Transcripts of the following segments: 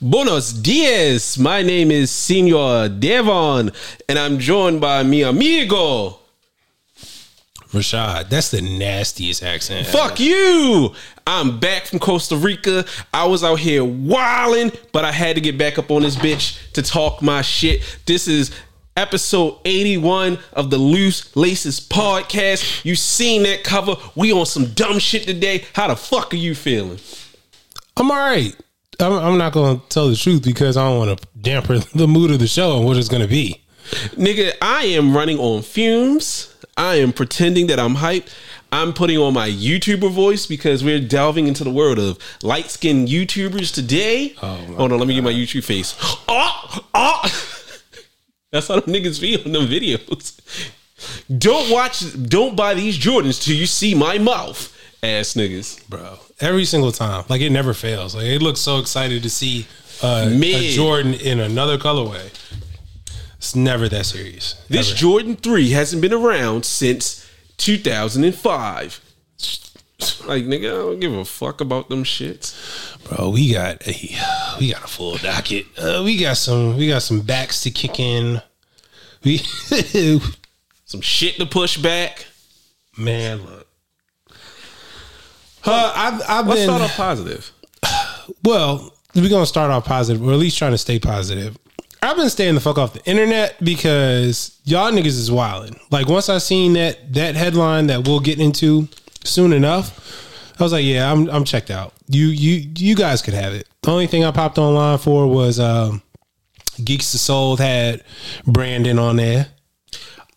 Buenos dias. My name is Senor Devon, and I'm joined by mi amigo. Rashad, that's the nastiest accent. Fuck you. I'm back from Costa Rica. I was out here wilding, but I had to get back up on this bitch to talk my shit. This is episode 81 of the Loose Laces podcast. You seen that cover? We on some dumb shit today. How the fuck are you feeling? I'm all right. I'm, I'm not going to tell the truth because I don't want to dampen the mood of the show and what it's going to be. Nigga, I am running on fumes. I am pretending that I'm hyped. I'm putting on my YouTuber voice because we're delving into the world of light skinned YouTubers today. Oh Hold on, let me get my YouTube face. Oh, oh. That's how the niggas feel in them videos. Don't watch, don't buy these Jordans till you see my mouth, ass niggas. Bro, every single time. Like it never fails. Like it looks so excited to see uh, a Jordan in another colorway. It's never that serious. This Never. Jordan 3 hasn't been around since 2005. Like, nigga, I don't give a fuck about them shits. Bro, we got a we got a full docket. Uh, we got some we got some backs to kick in. We Some shit to push back. man, look. Uh, I've I've Let's been start off positive. well. We're gonna start off positive, or at least trying to stay positive. I've been staying the fuck off the internet because y'all niggas is wilding. Like once I seen that that headline that we'll get into soon enough, I was like, yeah, I'm I'm checked out. You you you guys could have it. The only thing I popped online for was um, Geeks to Soul had Brandon on there.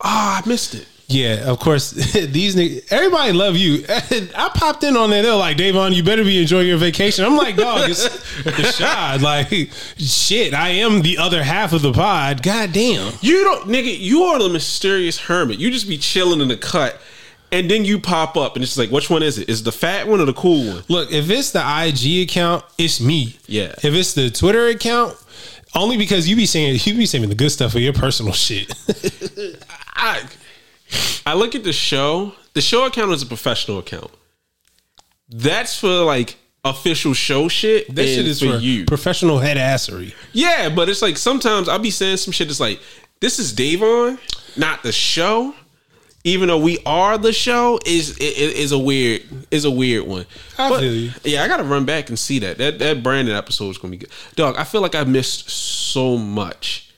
Ah, I missed it. Yeah, of course. These niggas, everybody love you. I popped in on there. They're like, Davon, you better be enjoying your vacation. I'm like, dog, it's the shot. Like, shit, I am the other half of the pod. God damn. You don't, nigga, you are the mysterious hermit. You just be chilling in the cut, and then you pop up, and it's like, which one is it? Is it the fat one or the cool one? Look, if it's the IG account, it's me. Yeah. If it's the Twitter account, only because you be saying you be saying the good stuff for your personal shit. I, I look at the show. The show account is a professional account. That's for like official show shit. That shit is for, you. professional head assery. Yeah, but it's like sometimes I'll be saying some shit that's like, this is Davon, not the show. Even though we are the show, is is, is a weird is a weird one. I But, feel you. Yeah, I gotta run back and see that. That that Brandon episode is gonna be good. Dog, I feel like I missed so much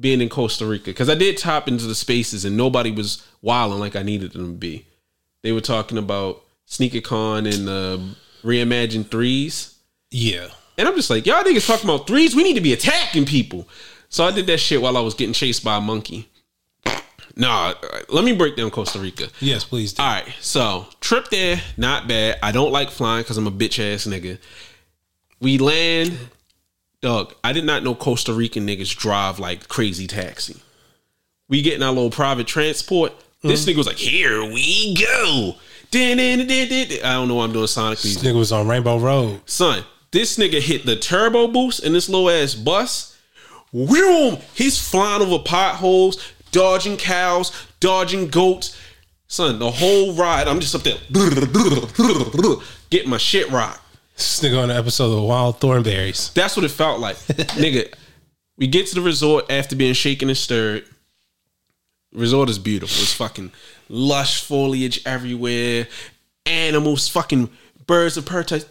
being in Costa Rica because I did top into the spaces and nobody was wilding like I needed them to be. They were talking about SneakerCon and uh, reimagined threes. Yeah. And I'm just like, y'all niggas talking about threes. We need to be attacking people. So I did that shit while I was getting chased by a monkey. Nah, let me break down Costa Rica. Yes, please do. All right, so trip there, not bad. I don't like flying because I'm a bitch ass nigga. We land, dog. I did not know Costa Rican niggas drive like crazy taxi. We get in our little private transport. This mm-hmm. nigga was like, "Here we go." I don't know what I'm doing sonically This nigga was on Rainbow Road. son, this nigga hit the turbo boost in this little ass bus. Whoom! He's flying over potholes, dodging cows, dodging goats. Son, the whole ride, I'm just up there getting my shit rocked. This nigga on an episode of Wild Thornberrys. That's what it felt like. nigga, we get to the resort after being shaken and stirred. Resort is beautiful. It's fucking lush foliage everywhere. Animals, fucking birds of paradise.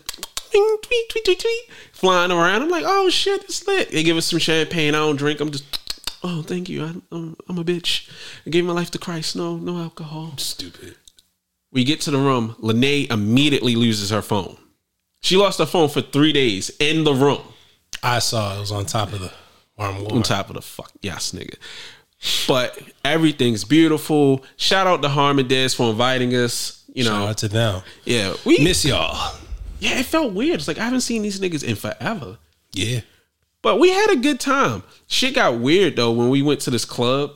Tweet, tweet, tweet, tweet, tweet, flying around. I'm like, oh shit, it's lit. They give us some champagne. I don't drink. I'm just, oh, thank you. I, I'm, I'm a bitch. I gave my life to Christ. No, no alcohol. Stupid. We get to the room. Lene immediately loses her phone. She lost her phone for three days in the room. I saw it. Was on top of the on top of the fuck yes nigga. But everything's beautiful. Shout out to harm and for inviting us you know. Shout out to them. yeah we Miss y'all. yeah it felt weird. It's like i haven't seen these niggas in forever. Yeah. but we had a good time. Shit got weird though when we went to this club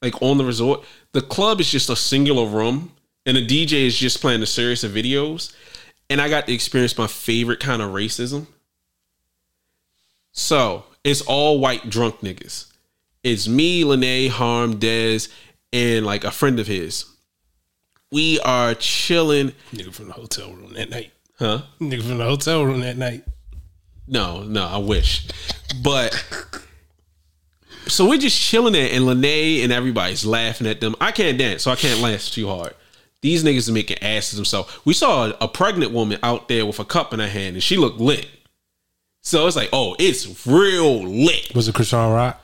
like on the resort. The club is just a singular room and the dj is just playing a series of videos and i got to experience my favorite kind of racism so it's all white drunk niggas it's me lene harm Dez, and like a friend of his we are chilling Nigga from the hotel room that night. huh Nigga from the hotel room that night. No, no, I wish. But so we're just chilling there, and Lene and everybody's laughing at them. I can't dance, so I can't laugh too hard. These niggas are making asses themselves. We saw a, a pregnant woman out there with a cup in her hand, and she looked lit. So it's like, oh, it's real lit. Was it Krishan Rock?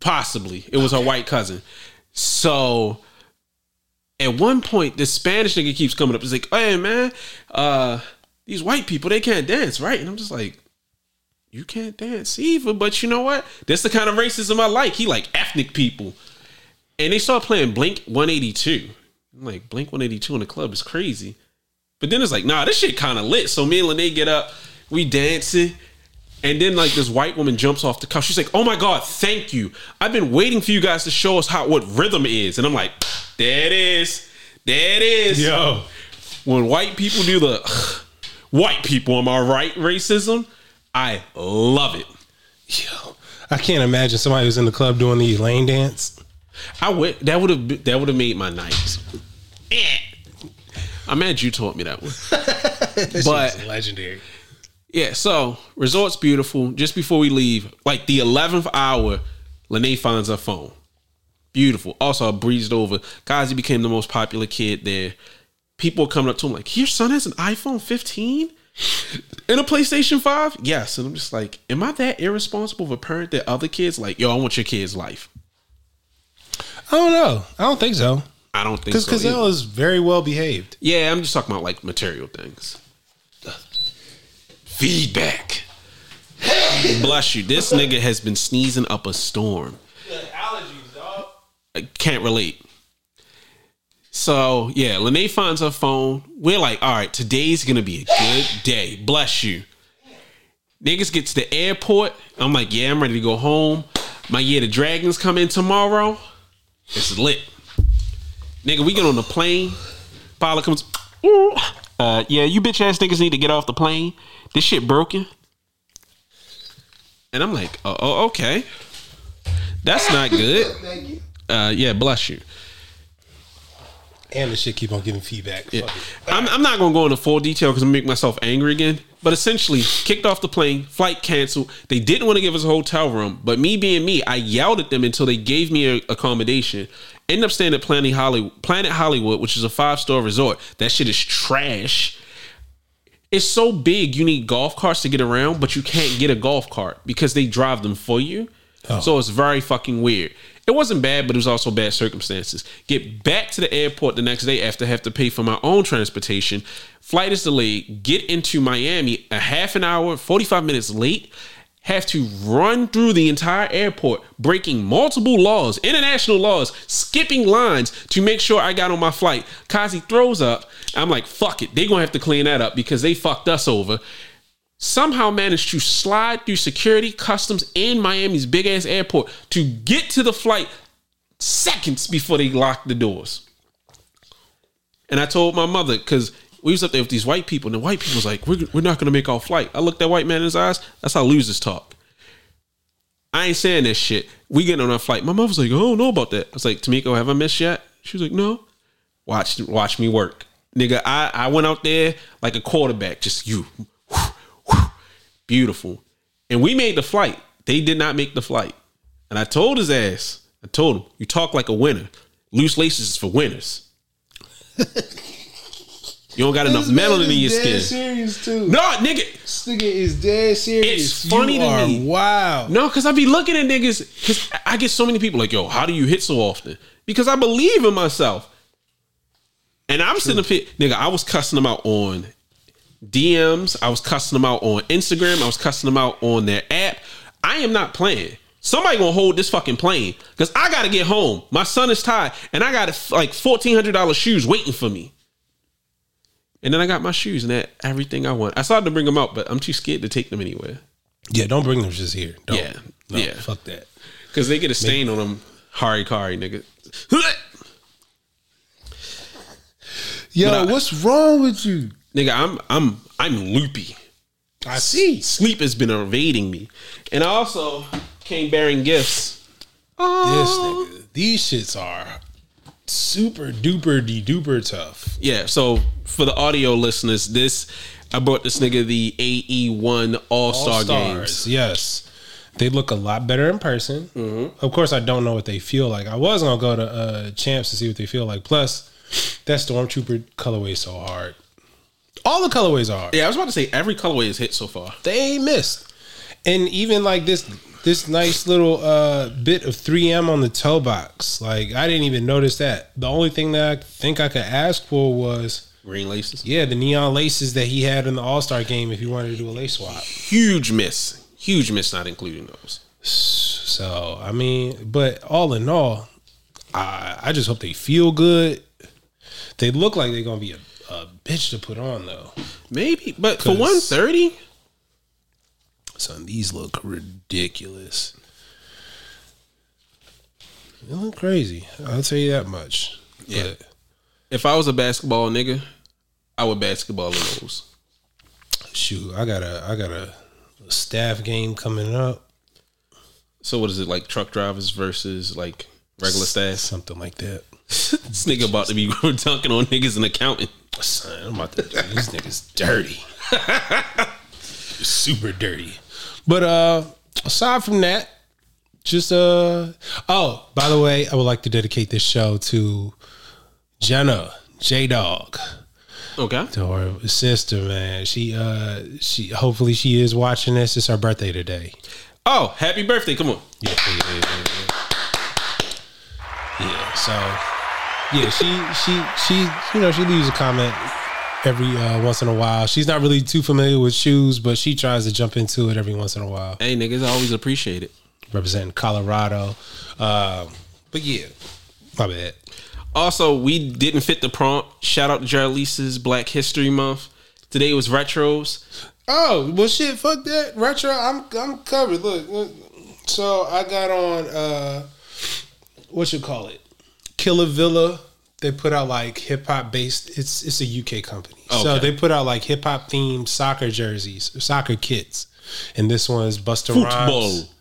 Possibly. It was her white cousin. So at one point, this Spanish nigga keeps coming up. He's like, hey man, uh, these white people, they can't dance, right? And I'm just like, you can't dance either, but you know what? That's the kind of racism I like. He like ethnic people. And they start playing Blink 182. I'm like, Blink 182 in the club is crazy. But then it's like, nah, this shit kind of lit. So me and Lene get up, we dancing. And then like this white woman jumps off the couch. She's like, "Oh my god, thank you! I've been waiting for you guys to show us how what rhythm is." And I'm like, "There it is, there it is." Yo, when white people do the white people, am I right? Racism, I love it. yo, I can't imagine somebody who's in the club doing the lane dance. I would that would have that would have made my night. Eh. I'm mad you taught me that one. but legendary. Yeah, so resort's beautiful. Just before we leave, like the eleventh hour, Lene finds her phone. Beautiful. Also, I breezed over. Kazi became the most popular kid there. People are coming up to him like, "Your son has an iPhone 15 and a PlayStation 5?" Yes, and I'm just like, "Am I that irresponsible of a parent that other kids like, yo, I want your kid's life." I don't know. I don't think so. I don't think Because so. Cazell is very well behaved. Yeah, I'm just talking about like material things. Feedback. Bless you. This nigga has been sneezing up a storm. Allergies, dog. I can't relate. So yeah, Lene finds her phone. We're like, all right, today's gonna be a good day. Bless you. Niggas get to the airport. I'm like, yeah, I'm ready to go home. My year the dragons come in tomorrow. It's lit. Nigga, we get on the plane. Pilot comes. "Ooh, Uh, yeah, you bitch ass niggas need to get off the plane. This shit broken. And I'm like, oh, oh okay. That's not good. Uh, yeah, bless you. And the shit keep on giving feedback. Yeah. I'm, I'm not to go into full detail because I'm make myself angry again. But essentially, kicked off the plane, flight canceled. They didn't want to give us a hotel room, but me being me, I yelled at them until they gave me a accommodation. End up staying at Planet Hollywood, Planet Hollywood, which is a five star resort. That shit is trash. It's so big, you need golf carts to get around, but you can't get a golf cart because they drive them for you. Oh. So it's very fucking weird. It wasn't bad, but it was also bad circumstances. Get back to the airport the next day after I have to pay for my own transportation. Flight is delayed. Get into Miami a half an hour, 45 minutes late. Have to run through the entire airport, breaking multiple laws, international laws, skipping lines to make sure I got on my flight. Kazi throws up. I'm like, fuck it. They're gonna have to clean that up because they fucked us over somehow managed to slide through security, customs, in Miami's big ass airport to get to the flight seconds before they locked the doors. And I told my mother because we was up there with these white people, and the white people was like, "We're, we're not going to make our flight." I looked that white man in his eyes. That's how losers talk. I ain't saying this shit. We getting on our flight. My mother was like, "I don't know about that." I was like, "Tamiko, have I missed yet?" She was like, "No." Watch, watch me work, nigga. I I went out there like a quarterback, just you beautiful. And we made the flight. They did not make the flight. And I told his ass, I told him, you talk like a winner. Loose laces is for winners. you don't got enough metal in your skin. serious too. No, nigga. This nigga is dead serious. It's funny you to are me. Wow. No, because I be looking at niggas, because I get so many people like, yo, how do you hit so often? Because I believe in myself. And I'm sitting up here, nigga, I was cussing them out on DMs. I was cussing them out on Instagram. I was cussing them out on their app. I am not playing. Somebody gonna hold this fucking plane because I gotta get home. My son is tired, and I got like fourteen hundred dollars shoes waiting for me. And then I got my shoes and that everything I want. I started to bring them out, but I'm too scared to take them anywhere Yeah, don't bring them just here. Don't. Yeah. No, Yeah. Fuck that. because they get a stain on them. Hari Kari, nigga. Yo, I- what's wrong with you? Nigga, I'm I'm I'm loopy. I see. Sleep has been evading me, and I also came bearing gifts. This Oh. nigga. These shits are super duper de duper tough. Yeah. So for the audio listeners, this I bought this nigga the AE1 All Star games. Yes. They look a lot better in person. Mm-hmm. Of course, I don't know what they feel like. I was gonna go to uh, Champs to see what they feel like. Plus, that Stormtrooper colorway is so hard. All the colorways are. Yeah, I was about to say every colorway is hit so far. They ain't missed. And even like this, this nice little uh, bit of 3M on the toe box. Like I didn't even notice that. The only thing that I think I could ask for was Green laces. yeah, the neon laces that he had in the All Star game. If you wanted to do a lace swap. Huge miss. Huge miss not including those. So I mean, but all in all, I I just hope they feel good. They look like they're gonna be a, a bitch to put on though. Maybe, but for 130, Son, these look ridiculous. They look crazy. I'll tell you that much. Yeah. But, if I was a basketball nigga, I would basketball in those. shoot, I got a I got a staff game coming up. So what is it like truck drivers versus like regular staff? Something like that. this nigga about to be dunking on niggas and accounting. Son, I'm about to do these niggas dirty. Super dirty. But uh aside from that, just uh oh, by the way, I would like to dedicate this show to Jenna J Dog. Okay. To her sister, man. She uh she hopefully she is watching this. It's her birthday today. Oh, happy birthday! Come on. Yeah, yeah, yeah, yeah. Yeah, so yeah, she she she you know she leaves a comment every uh, once in a while. She's not really too familiar with shoes, but she tries to jump into it every once in a while. Hey, niggas, I always appreciate it. Representing Colorado, um, but yeah, my bad. Also, we didn't fit the prompt. Shout out to Jarlisa's Black History Month. Today was retros. Oh well, shit. Fuck that retro. I'm I'm covered. Look, look. so I got on uh, what you call it, Killer Villa. They put out like hip hop based. It's it's a UK company, so they put out like hip hop themed soccer jerseys, soccer kits, and this one is Busta Rhymes. Football.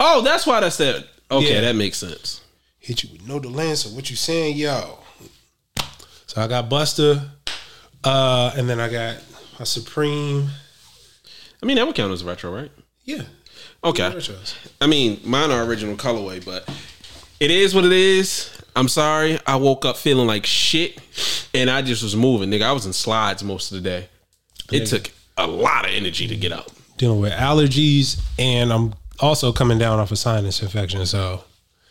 Oh, that's why that's that. Okay, Yeah. that makes sense. Hit you with no delay. So what you saying, yo? So I got Busta, uh, and then I got a Supreme. I mean, that would count as retro, right? Yeah. Okay. I mean, mine are original colorway, but it is what it is. I'm sorry. I woke up feeling like shit, and I just was moving, nigga. I was in slides most of the day. It took a lot of energy to get up. dealing with allergies, and I'm also coming down off a sinus infection. So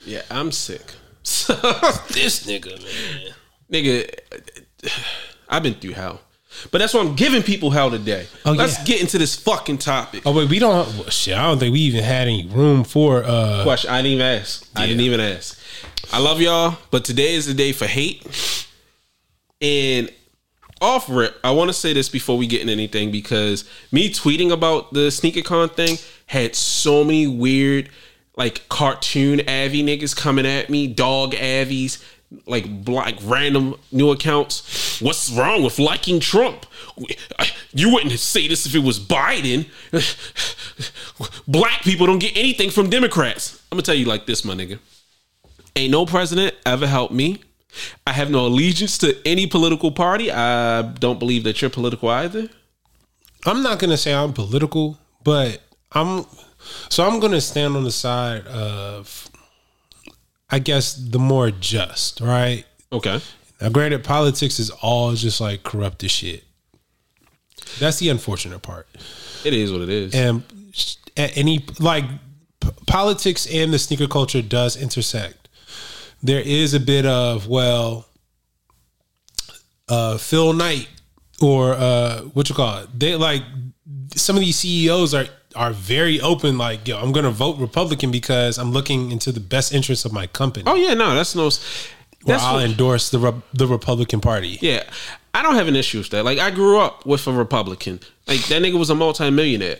Yeah, I'm sick. So this nigga, man. nigga, I've been through hell. But that's why I'm giving people hell today. Oh, Let's yeah. get into this fucking topic. Oh wait, we don't. Well, shit, I don't think we even had any room for. uh Question. I didn't even ask. I didn't even ask. I love y'all, but today is the day for hate. And off rip, I want to say this before we get into anything because me tweeting about the SneakerCon thing had so many weird, like cartoon Avi niggas coming at me, dog Avies, like black random new accounts. What's wrong with liking Trump? You wouldn't say this if it was Biden. Black people don't get anything from Democrats. I'm gonna tell you like this, my nigga. Ain't no president ever helped me. I have no allegiance to any political party. I don't believe that you're political either. I'm not gonna say I'm political, but I'm. So I'm gonna stand on the side of, I guess, the more just, right? Okay. Now, granted, politics is all just like corrupt as shit. That's the unfortunate part. It is what it is. and at any like p- politics and the sneaker culture does intersect. There is a bit of well, uh, Phil Knight or uh, what you call it. They like some of these CEOs are are very open. Like, yo, I'm going to vote Republican because I'm looking into the best interests of my company. oh yeah, no, that's no. or That's I'll what- endorse the Re- the Republican Party. yeah. I don't have an issue with that. Like I grew up with a Republican. Like that nigga was a multimillionaire.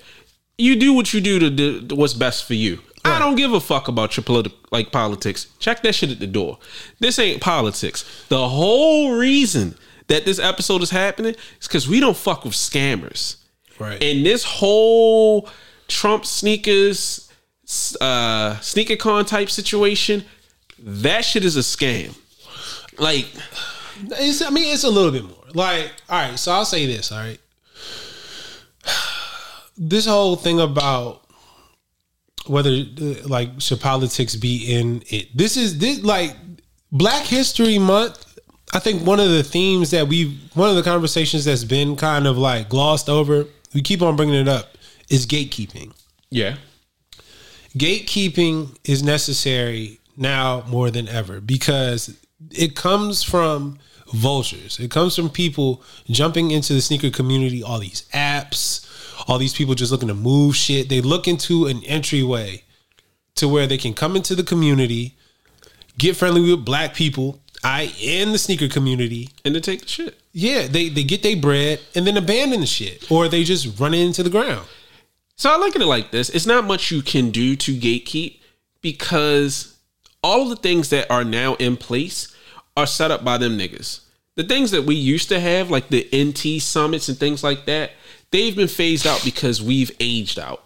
You do what you do to do what's best for you. I don't give a fuck about your political like politics. Check that shit at the door. This ain't politics. The whole reason that this episode is happening is because we don't fuck with scammers. Right. And this whole Trump sneakers, uh, sneaker con type situation, that shit is a scam. Like, It's, I mean, it's a little bit more. Like, all right, so I'll say this, all right. this whole thing about whether uh, like should politics be in it. This is this like Black History Month. I think one of the themes that we one of the conversations that's been kind of like glossed over. We keep on bringing it up is gatekeeping. Yeah. Gatekeeping is necessary now more than ever because it comes from vultures. It comes from people jumping into the sneaker community, all these apps, all these people just looking to move shit. They look into an entryway to where they can come into the community, get friendly with black people, I in the sneaker community. And then take the shit. Yeah, they, they get their bread and then abandon the shit. Or they just run it into the ground. So I look at it like this: it's not much you can do to gatekeep because all of the things that are now in place are set up by them niggas. The things that we used to have, like the NT summits and things like that, they've been phased out because we've aged out.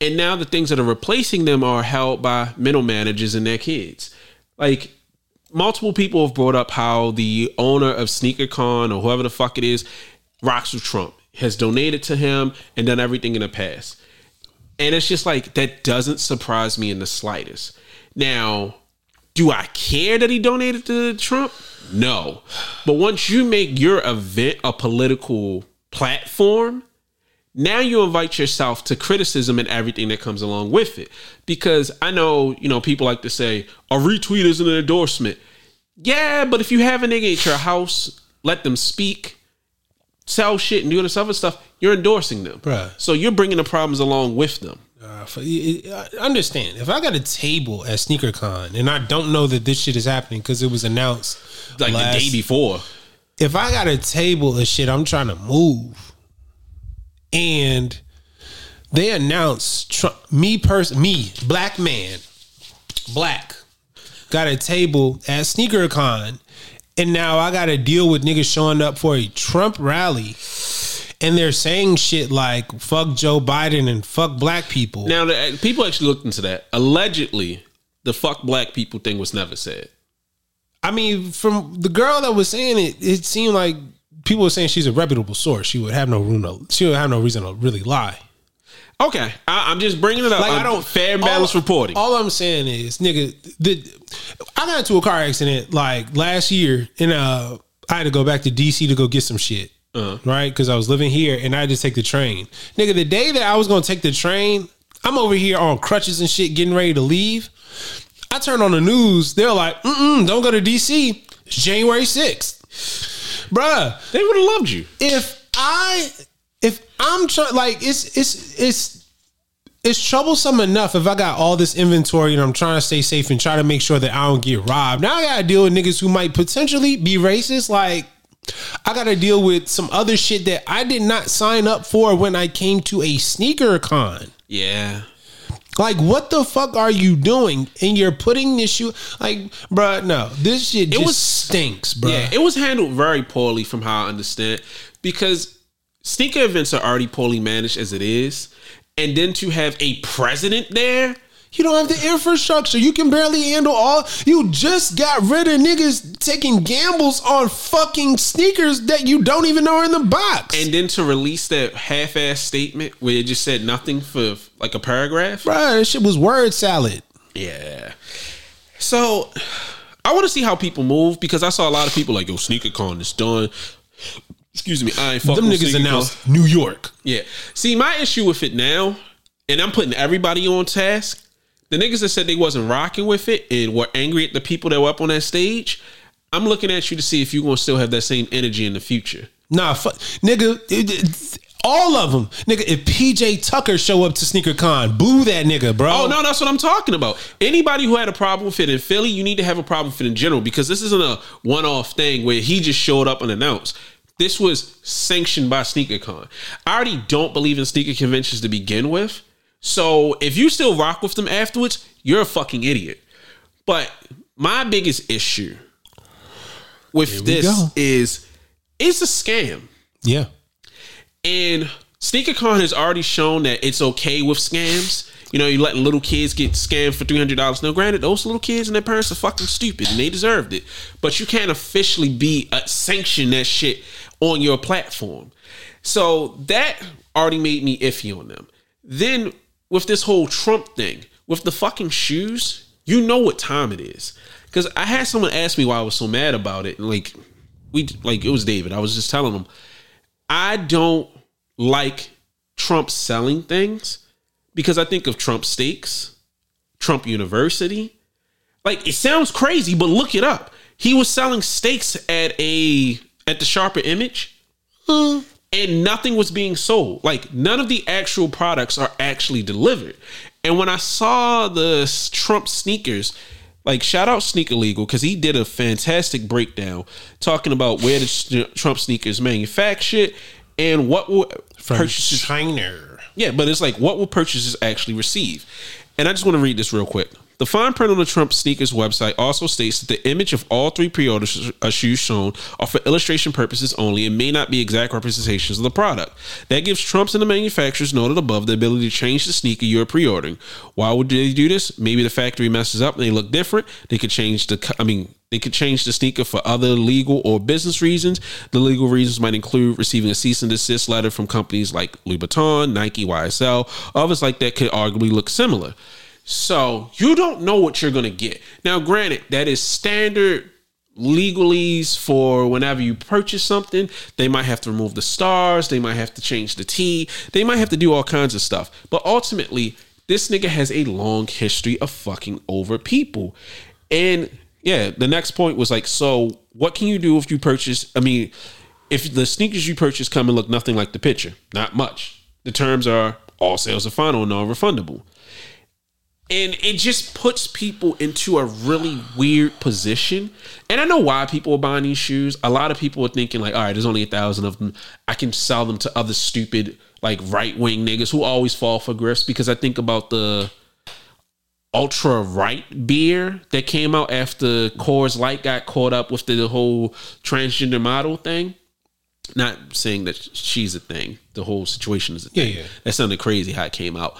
And now the things that are replacing them are held by middle managers and their kids. Like multiple people have brought up how the owner of SneakerCon or whoever the fuck it is rocks with Trump, has donated to him and done everything in the past. And it's just like that doesn't surprise me in the slightest. Now, do I care that he donated to Trump? No. But once you make your event a political platform, now you invite yourself to criticism and everything that comes along with it. Because I know, you know, people like to say, a retweet isn't an endorsement. Yeah, but if you have a nigga at your house, let them speak, sell shit, and do this other stuff, you're endorsing them. Bruh. So you're bringing the problems along with them. For, understand if I got a table at SneakerCon and I don't know that this shit is happening because it was announced Like last- the day before. If I got a table of shit I'm trying to move, and they announce Trump, me person, me black man, black, got a table at SneakerCon, and now I got to deal with niggas showing up for a Trump rally. And they're saying shit like "fuck Joe Biden" and "fuck black people." Now, the, people actually looked into that. Allegedly, the fuck black people thing was never said. I mean, from the girl that was saying it, it seemed like people were saying she's a reputable source. She would have no room to. She would have no reason to really lie. Okay, I, I'm just bringing it up. Like I I'm don't fair all, reporting. All I'm saying is, nigga, the I got into a car accident like last year, and uh, I had to go back to DC to go get some shit. Uh-huh. Right, because I was living here and I had to take the train. Nigga, the day that I was gonna take the train, I'm over here on crutches and shit, getting ready to leave. I turn on the news. They're like, Mm-mm, "Don't go to DC. It's January 6th. bruh." they would have loved you. if I if I'm trying like it's it's it's it's troublesome enough if I got all this inventory and I'm trying to stay safe and try to make sure that I don't get robbed. Now I gotta deal with niggas who might potentially be racist. Like I gotta deal with some other shit that I did not sign up for when I came to a sneaker con. Yeah. Like, what the fuck are you doing? And you're putting this shoe like, bruh, no, this shit just was- stinks, bruh. Yeah, it was handled very poorly from how I understand because sneaker events are already poorly managed as it is. And then to have a president there, You don't have the infrastructure. You can barely handle all. You just got rid of niggas taking gambles on fucking sneakers that you don't even know are in the box. and then to release that half-ass statement where it just said nothing for like a paragraph. Bruh, that shit was word salad. Yeah. So I want to see how people move because I saw a lot of people like, yo, SneakerCon is done. Excuse me, I ain't fucking Them niggas announced New York. Yeah. See, my issue with it now, and I'm putting everybody on task. The niggas that said they wasn't rocking with it and were angry at the people that were up on that stage. I'm looking at you to see if you're gonna still have that same energy in the future. Nah, fuck, nigga. it- it- all of them, nigga. If PJ Tucker show up to Sneaker Con, boo that nigga, bro. Oh no, that's what I'm talking about. Anybody who had a problem with it in Philly, you need to have a problem with it in general because this isn't a one-off thing where he just showed up unannounced. This was sanctioned by SneakerCon. I already don't believe in sneaker conventions to begin with. So if you still rock with them afterwards, you're a fucking idiot. But my biggest issue with this go. is it's a scam. Yeah, And SneakerCon has already shown that it's okay with scams. You know, you letting little kids get scammed for three hundred dollars. Now, granted, those little kids and their parents are fucking stupid, and they deserved it. But you can't officially be uh, sanction that shit on your platform. So that already made me iffy on them. Then with this whole Trump thing, with the fucking shoes, you know what time it is. Because I had someone ask me why I was so mad about it, like we like it was David. I was just telling him I don't like Trump selling things because I think of Trump Steaks, Trump University. Like it sounds crazy, but look it up. He was selling steaks at a at the Sharper Image, and nothing was being sold. Like none of the actual products are actually delivered. And when I saw the Trump sneakers, like shout out Sneaker Legal because he did a fantastic breakdown talking about where the Trump sneakers manufactured and what will From purchases China. yeah, but it's like what will purchases actually receive? And I just want to read this real quick. The fine print on the Trump sneakers website also states that the image of all three pre-order sh- shoes shown are for illustration purposes only and may not be exact representations of the product. That gives Trumps and the manufacturers noted above the ability to change the sneaker you're pre-ordering. Why would they do this? Maybe the factory messes up and they look different. They could change the. I mean, they could change the sneaker for other legal or business reasons. The legal reasons might include receiving a cease and desist letter from companies like Louis Vuitton, Nike, YSL, others like that could arguably look similar. So you don't know what you're gonna get. Now, granted, that is standard legalese for whenever you purchase something. They might have to remove the stars, they might have to change the T, they might have to do all kinds of stuff. But ultimately, this nigga has a long history of fucking over people. And yeah, the next point was like, so what can you do if you purchase? I mean, if the sneakers you purchase come and look nothing like the picture, not much. The terms are all sales are final, and non-refundable. And it just puts people into a really weird position. And I know why people are buying these shoes. A lot of people are thinking, like, all right, there's only a thousand of them. I can sell them to other stupid, like right wing niggas who always fall for grifts. Because I think about the ultra right beer that came out after Coors Light got caught up with the whole transgender model thing. Not saying that she's a thing. The whole situation is a thing. Yeah, yeah. That sounded crazy how it came out.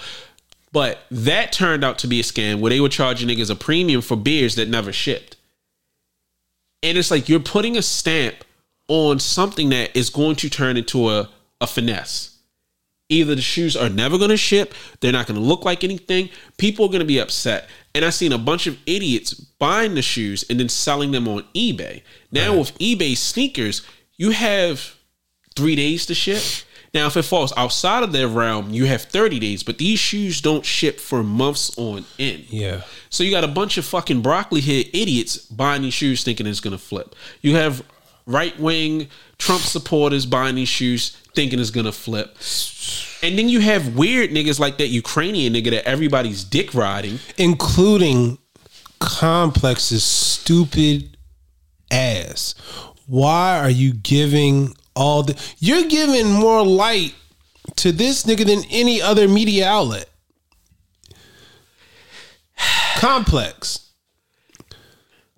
But that turned out to be a scam where they were charging niggas a premium for beers that never shipped. And it's like you're putting a stamp on something that is going to turn into a, a finesse. Either the shoes are never going to ship, they're not going to look like anything, people are going to be upset. And I've seen a bunch of idiots buying the shoes and then selling them on eBay. Now, with eBay sneakers, you have three days to ship. Now, if it falls outside of their realm, you have 30 days, but these shoes don't ship for months on end. Yeah. So you got a bunch of fucking broccoli head idiots buying these shoes thinking it's gonna flip. You have right wing Trump supporters buying these shoes thinking it's gonna flip. And then you have weird niggas like that Ukrainian nigga that everybody's dick riding. including Complex's stupid ass. Why are you giving all the? You're giving more light to this nigga than any other media outlet. Complex,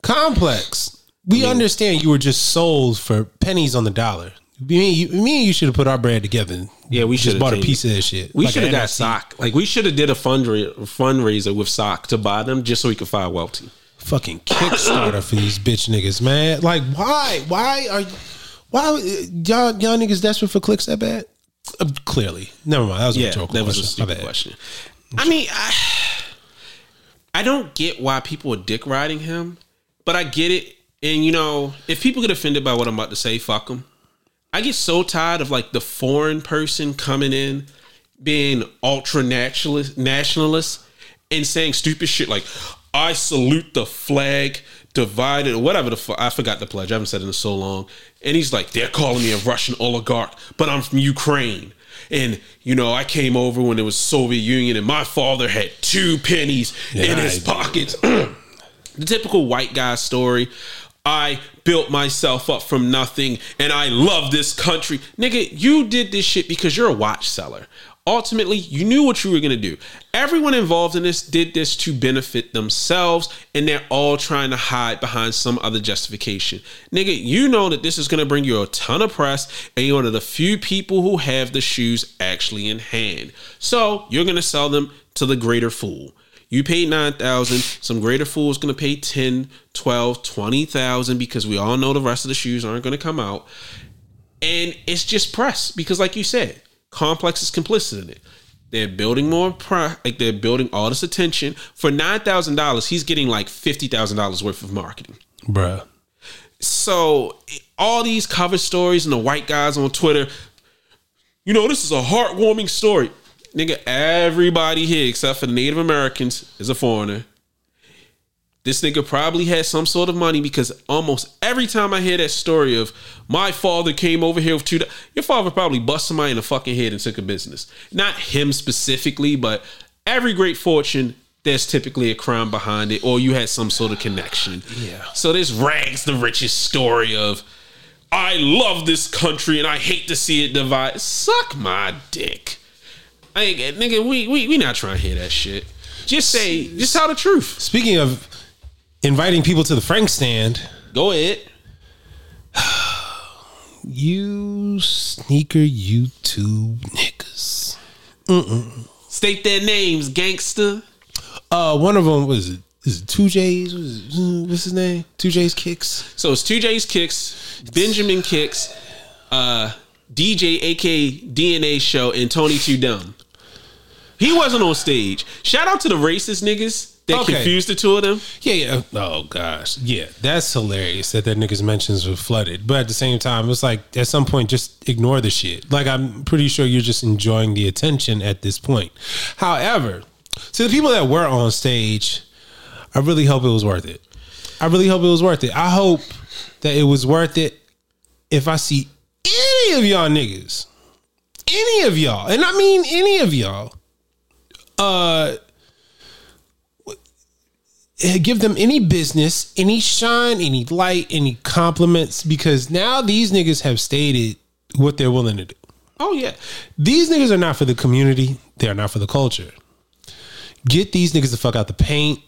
complex. We understand you were just sold for pennies on the dollar. Me, and you, me and you should have put our bread together. Yeah, we should've bought a piece of that shit. We Like should have got sock. Like we should have did a fundra- fundraiser with sock to buy them just so we could find Welty. fucking Kickstarter for these bitch niggas, man. Like, why? Why are why y'all y'all niggas desperate for clicks that bad? Uh, clearly, never mind. That was a Yeah, rhetorical that was a question. My stupid bad. question. I mean, I, I don't get why people are dick riding him, but I get it. And you know, if people get offended by what I'm about to say, fuck them. I get so tired of like the foreign person coming in, being ultra nationalist, nationalist, and saying stupid shit like, "I salute the flag." Divided or whatever the fuck I forgot the pledge. I haven't said it in so long. And he's like, they're calling me a Russian oligarch, but I'm from Ukraine. And you know, I came over when it was Soviet Union, and my father had two pennies in his I- pockets. the typical white guy story. I built myself up from nothing and I love this country. Nigga, you did this shit because you're a watch seller. Ultimately, you knew what you were gonna do. Everyone involved in this did this to benefit themselves, and they're all trying to hide behind some other justification. Nigga, you know that this is gonna bring you a ton of press, and you're one of the few people who have the shoes actually in hand. So you're gonna sell them to the greater fool. You paid 9,000, some greater fool is going to pay 10, 12, 20,000 because we all know the rest of the shoes aren't going to come out. And it's just press because like you said, Complex is complicit in it. They're building more, pri- like they're building all this attention for nine thousand dollars. He's getting like fifty thousand dollars worth of marketing. Bruh. So all these cover stories and the white guys on Twitter, you know, this is a heartwarming story. Nigga, everybody here except for the Native Americans is a foreigner. This nigga probably had some sort of money because almost every time I hear that story of my father came over here with two, your father probably bust somebody in the fucking head and took a business. Not him specifically, but every great fortune, there's typically a crime behind it, or you had some sort of connection. Yeah. So this rags the richest story of I love this country and I hate to see it divide. Suck my dick. I nigga, we we we not trying to hear that shit. Just say, just tell the truth. Speaking of inviting people to the Frank stand, Go ahead. you sneaker YouTube niggas. State their names, gangster. Uh, one of them was is it Two J's? Uh, what's his name? Two J's kicks. So it's two J's kicks, Benjamin Kickz, uh, DJ aka DNA show, and Tony Too Dumb. He wasn't on stage. Shout out to the racist niggas that Okay. confused the two of them. Yeah, yeah. Oh gosh, yeah. That's hilarious that that niggas mentions were flooded. But at the same time, it's like at some point, just ignore the shit. Like I'm pretty sure you're just enjoying the attention at this point. However, to the people that were on stage, I really hope it was worth it. I really hope it was worth it. I hope that it was worth it if I see any of y'all niggas, any of y'all, and I mean any of y'all, uh, give them any business, any shine, any light, any compliments, because now these niggas have stated what they're willing to do. Oh yeah. These niggas are not for the community. They are not for the culture. Get these niggas the fuck out the paint.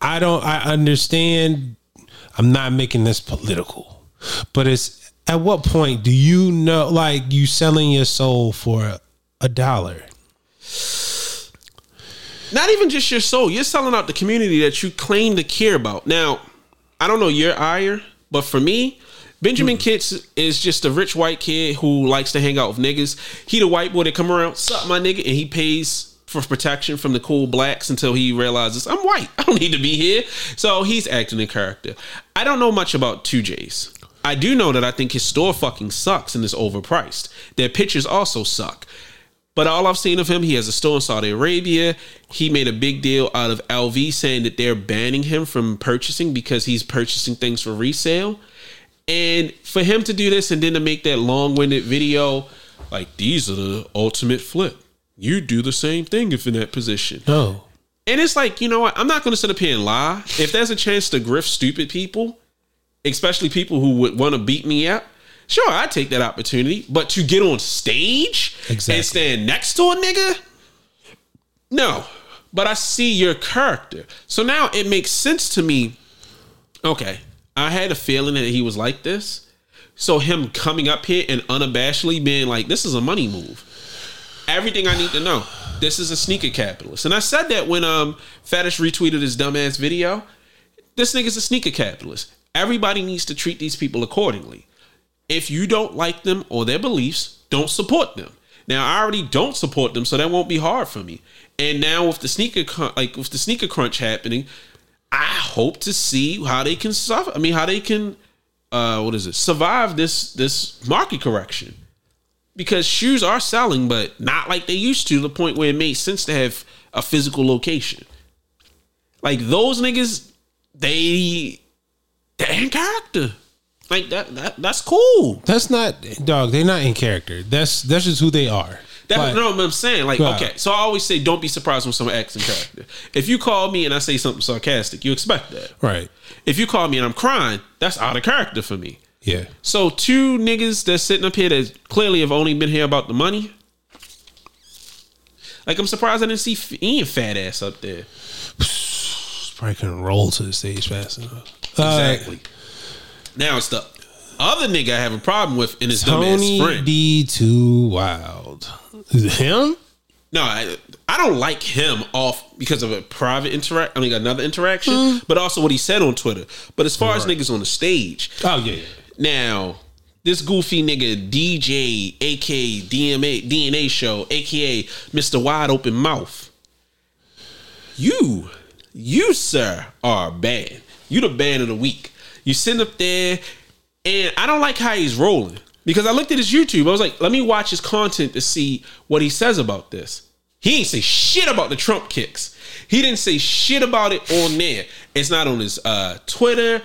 I don't. I understand. I'm not making this political, but it's at what point do you know? Like you selling your soul for a dollar? Not even just your soul. You're selling out the community that you claim to care about. Now, I don't know your ire, but for me, Benjamin hmm. Kickz is just a rich white kid who likes to hang out with niggas. He the white boy that come around, suck my nigga, and he pays for protection from the cool blacks until he realizes I'm white. I don't need to be here. So he's acting in character. I don't know much about 2J's. I do know that I think his store fucking sucks and is overpriced. Their pictures also suck. But all I've seen of him, he has a store in Saudi Arabia. He made a big deal out of LV saying that they're banning him from purchasing because he's purchasing things for resale. And for him to do this and then to make that long winded video, like, these are the ultimate flip. You do the same thing if in that position. No. And it's like, you know what? I'm not going to sit up here and lie. If there's a chance to grift stupid people, especially people who would want to beat me up, sure, I take that opportunity. But to get on stage Exactly. and stand next to a nigga, no. But I see your character. So now it makes sense to me. Okay, I had a feeling that he was like this. So him coming up here and unabashedly being like, this is a money move everything I need to know. This is a sneaker capitalist. And I said that when um Fetish retweeted his dumbass video. This nigga's a sneaker capitalist. Everybody needs to treat these people accordingly. If you don't like them or their beliefs, don't support them. Now I already don't support them, so that won't be hard for me. And now with the sneaker like with the sneaker crunch happening, I hope to see how they can suffer. I mean, how they can uh what is it? Survive this this market correction because shoes are selling, but not like they used to. The point where it made sense to have a physical location. Like those niggas, they they're in character. Like that, that that's cool. That's not dog. They're not in character. That's that's just who they are. That But- no, what I'm saying. Like, Right. okay, so I always say, don't be surprised when someone acts in character. If you call me and I say something sarcastic, you expect that. right. If you call me and I'm crying, that's out of character for me. Yeah. So two niggas that's sitting up here that clearly have only been here about the money. Like I'm surprised I didn't see Ian fat ass up there. Probably couldn't roll to the stage fast enough. Uh, Exactly. Now it's the other nigga I have a problem with in his dumbass Tony friend. D. Too Wild. Is it him? no, I, I don't like him off because of a private interact. I mean, another interaction, hmm. but also what he said on Twitter. But as far as niggas on the stage, Oh yeah. Now, this goofy nigga DJ, aka DMA DNA show, aka Mr. Wide Open Mouth. You, you sir, are bad. You the band of the week. You sitting up there, and I don't like how he's rolling because I looked at his YouTube. I was like, let me watch his content to see what he says about this. He ain't say shit about the Trump kicks. He didn't say shit about it on there. It's not on his uh, Twitter.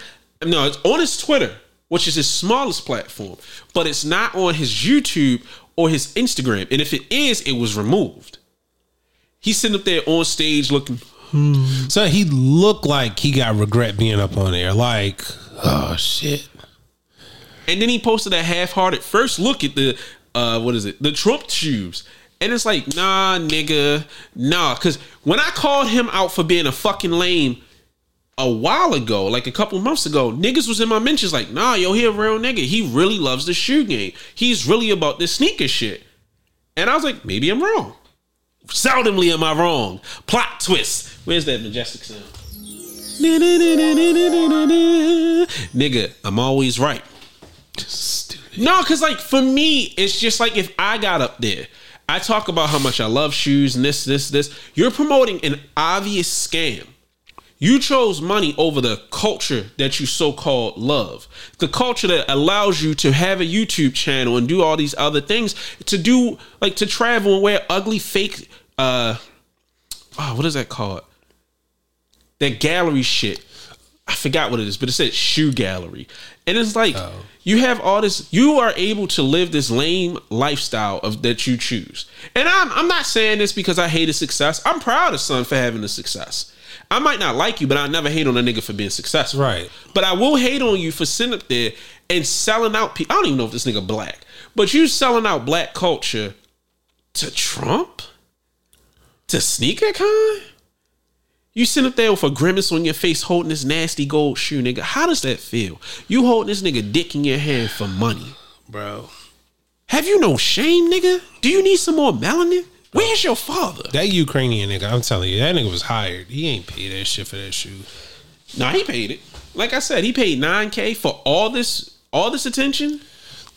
No, it's on his Twitter, which is his smallest platform, but it's not on his YouTube or his Instagram. And if it is, it was removed. He's sitting up there on stage looking. So he looked like he got regret being up on there. Like, oh shit. And then he posted a half-hearted first look at the uh what is it? The Trump shoes. And it's like, nah, nigga, nah. Cause when I called him out for being a fucking lame a while ago, like a couple months ago, niggas was in my mentions like, nah, yo, he a real nigga. He really loves the shoe game. He's really about this sneaker shit. And I was like, maybe I'm wrong. Seldomly am I wrong. Plot twist. Where's that majestic sound? Nigga, I'm always right. No, because like for me, it's just like if I got up there, I talk about how much I love shoes and this, this, this. You're promoting an obvious scam. You chose money over the culture that you so called love. The culture that allows you to have a YouTube channel and do all these other things, to do like to travel and wear ugly fake uh oh, what is that called? That gallery shit. I forgot what it is, but it said shoe gallery. And it's like oh. you have all this you are able to live this lame lifestyle of that you choose. And I'm I'm not saying this because I hated success. I'm proud of son for having the success. I might not like you, but I never hate on a nigga for being successful. Right. But I will hate on you for sitting up there and selling out people. I don't even know if this nigga black, but you selling out black culture to Trump? To sneaker con? You sit up there with a grimace on your face holding this nasty gold shoe, nigga. How does that feel? You holding this nigga dick in your hand for money. Bro. Have you no shame, nigga? Do you need some more melanin? Where's your father? That Ukrainian nigga, I'm telling you, that nigga was hired. He ain't paid that shit for that shoe. Nah, he paid it. Like I said, he paid 9K for all this all this attention.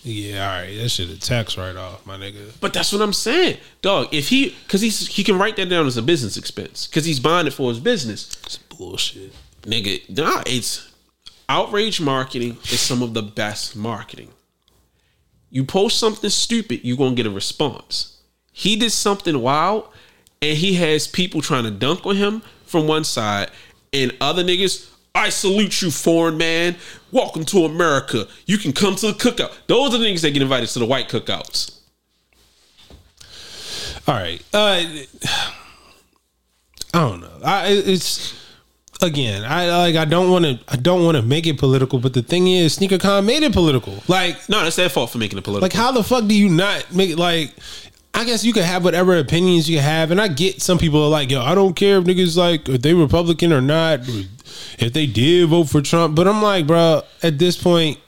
Yeah, all right. That shit a tax write off, my nigga. But that's what I'm saying, dog. If he, because he's he can write that down as a business expense because he's buying it for his business, It's bullshit. nigga. Nah, it's outrage marketing is some of the best marketing. You post something stupid, you're gonna get a response. He did something wild, and he has people trying to dunk on him from one side, and other niggas. I salute you, foreign man. Welcome to America. You can come to the cookout. Those are the niggas that get invited to the white cookouts. All right. Uh, I don't know. I it's again. I like. I don't want to. I don't want to make it political. But the thing is, SneakerCon made it political. Like, No, that's their fault for making it political. like how the fuck do you not make it like? I guess you can have whatever opinions you have, and I get some people are like, yo, I don't care if niggas like if they Republican or not, if they did vote for Trump. But I'm like, bro, at this point,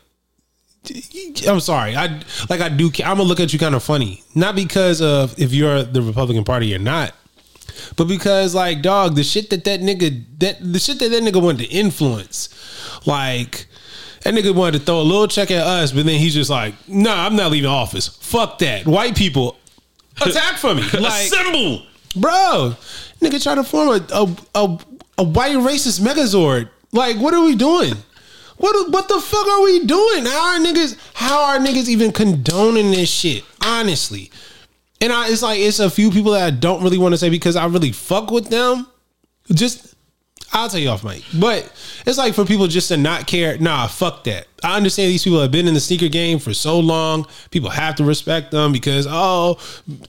I'm sorry. I like I do. I'm gonna look at you kind of funny, not because of if you're the Republican Party or not, but because like dog, the shit that that nigga that the shit that that nigga wanted to influence, like. That nigga wanted to throw a little check at us, but then he's just like, "Nah, I'm not leaving office. Fuck that. White people attack for me." Like, Assemble. bro, nigga try to form a a, a a white racist megazord. Like, what are we doing? What what the fuck are we doing? How are niggas? How are niggas even condoning this shit? Honestly, and I, it's like it's a few people that I don't really want to say because I really fuck with them. Just I'll tell you off mic, but it's like for people just to not care. Nah, fuck that. I understand these people have been in the sneaker game for so long. People have to respect them because oh,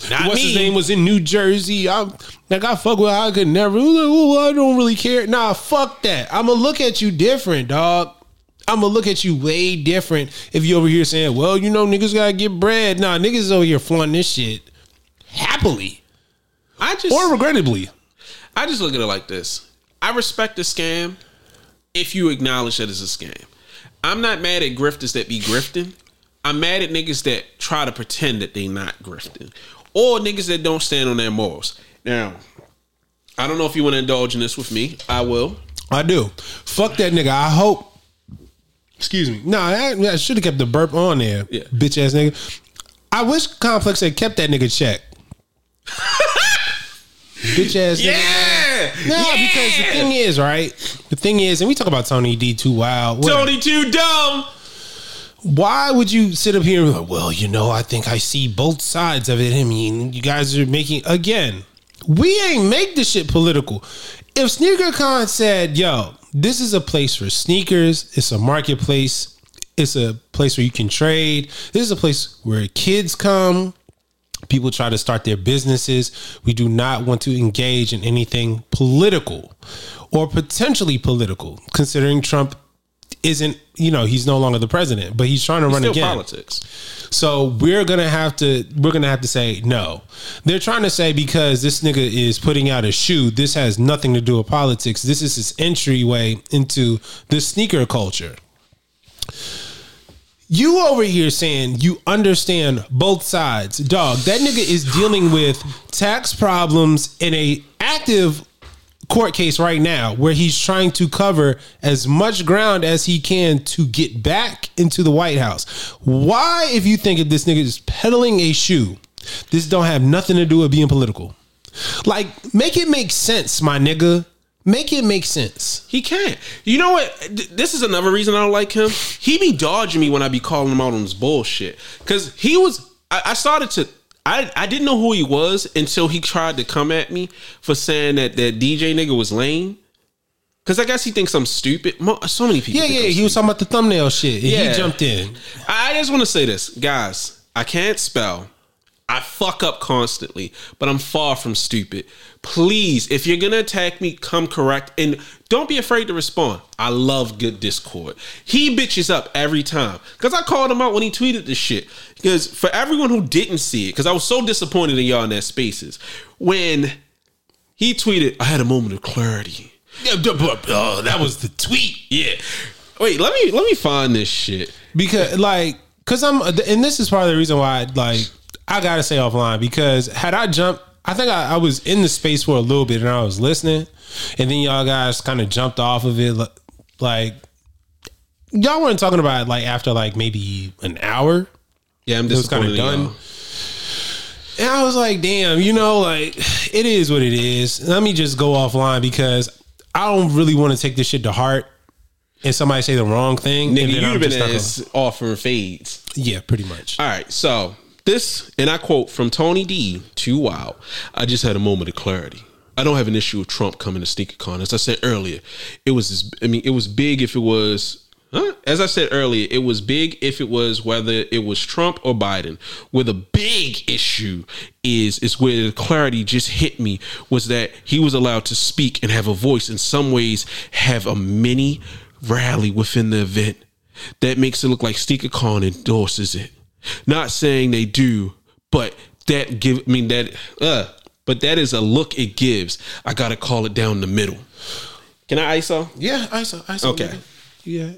Not what's me. his name was in New Jersey. I'm like I fuck with. I could never. Like, I don't really care. Nah, fuck that. I'm gonna look at you different, dog. I'm gonna look at you way different if you over here saying, "Well, you know, niggas gotta get bread." Nah, niggas is over here flaunting this shit happily I just or regrettably. I just look at it like this. I respect the scam if you acknowledge that it's a scam. I'm not mad at grifters that be grifting. I'm mad at niggas that try to pretend that they not grifting. Or niggas that don't stand on their morals. Now, I don't know if you want to indulge in this with me. I will. I do. Fuck that nigga. I hope. Excuse me. No, I, I should have kept the burp on there. Yeah. Bitch ass nigga. I wish Complex had kept that nigga check. Bitch ass nigga. Yeah. No, because the thing is, right? The thing is, and we talk about Tony D too wild. whatever. Tony too dumb. Why would you sit up here like, well, you know, I think I see both sides of it. I mean, you guys are making again. We ain't make this shit political. If Sneaker Con said, yo, this is a place for sneakers, it's a marketplace, it's a place where you can trade, this is a place where kids come, people try to start their businesses. We do not want to engage in anything political or potentially political, considering Trump isn't, you know, he's no longer the president, but he's trying to run Still again. politics. So we're gonna have to we're gonna have to say no. They're trying to say because this nigga is putting out a shoe, this has nothing to do with politics. This is his entryway into the sneaker culture. You over here saying you understand both sides, dog. That nigga is dealing with tax problems in a active court case right now where he's trying to cover as much ground as he can to get back into the White House. Why, if you think if this nigga is peddling a shoe, this don't have nothing to do with being political? Like, make it make sense, my nigga. Make it make sense. He can't. You know what? This is another reason I don't like him. He be dodging me when I be calling him out on his bullshit. Cause he was. I, I started to. I, I didn't know who he was until he tried to come at me for saying that that DJ nigga was lame. Cause I guess he thinks I'm stupid. So many people. Yeah, yeah. He was talking about the thumbnail shit. And Yeah. he jumped in. I I just want to say this, guys. I can't spell. I fuck up constantly, but I'm far from stupid. Please, if you're gonna attack me, come correct and don't be afraid to respond. I love good discord. He bitches up every time because I called him out when he tweeted this shit. Because for everyone who didn't see it, because I was so disappointed in y'all in that spaces when he tweeted, "I had a moment of clarity." Oh, that was the tweet. Yeah. Wait, let me let me find this shit. because like because i'm and this is part of the reason why like i gotta say offline because had i jumped i think I, I was in the space for a little bit and i was listening and then y'all guys kind of jumped off of it like y'all weren't talking about it like after like maybe an hour Yeah, I'm just kinda done. y'all. and i was like damn you know like it is what it is let me just go offline because i don't really want to take this shit to heart and somebody say the wrong thing Nigga, have been just not gonna- as offering fades. yeah pretty much All right, so this, and I quote from Tony D, too wild. I just had a moment of clarity. I don't have an issue with Trump coming to SneakerCon. As I said earlier, it was, as- I mean, it was big if it was, huh? as I said earlier, it was big if it was whether it was Trump or Biden. Where the big issue is, is where the clarity just hit me was that he was allowed to speak and have a voice. In some ways, have a mini rally within the event that makes it look like SneakerCon endorses it. Not saying they do, but that give I mean that uh but that is a look it gives. I gotta call it down the middle. Can I ISO? Yeah, ISO, saw. I saw. Okay. Yeah.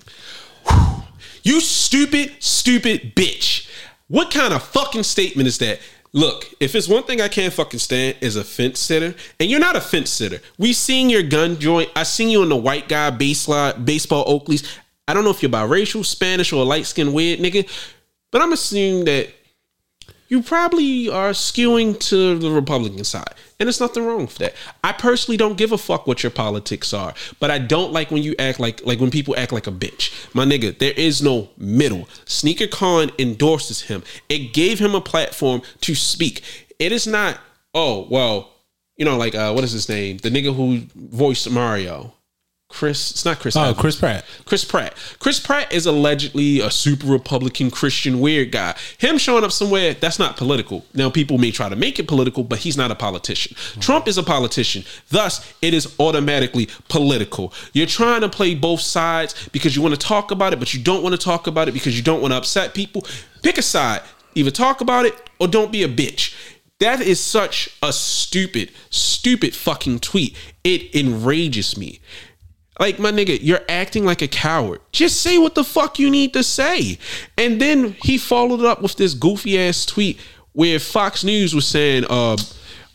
You stupid, stupid bitch. What kind of fucking statement is that? Look, if it's one thing I can't fucking stand is a fence sitter, and you're not a fence sitter. We seen your gun joint. I seen you in the white guy baseline, baseball Oakleys. I don't know if you're biracial, Spanish, or light skinned weird nigga, but I'm assuming that you probably are skewing to the Republican side. And there's nothing wrong with that. I personally don't give a fuck what your politics are, but I don't like when you act like like when people act like a bitch. My nigga, there is no middle. Sneaker Con endorses him. It gave him a platform to speak. It is not, oh, well, you know, like uh what is his name? The nigga who voiced Mario. Chris, it's not Chris. Oh, Evans. Chris Pratt. Chris Pratt. Chris Pratt is allegedly a super Republican Christian weird guy. Him showing up somewhere that's not political. Now people may try to make it political, but he's not a politician. Trump is a politician. Thus, it is automatically political. You're trying to play both sides because you want to talk about it, but you don't want to talk about it because you don't want to upset people. Pick a side. Either talk about it or don't be a bitch. That is such a stupid, stupid fucking tweet. It enrages me. Like my nigga, you're acting like a coward. Just say what the fuck you need to say. And then he followed up with this goofy ass tweet where Fox News was saying, uh,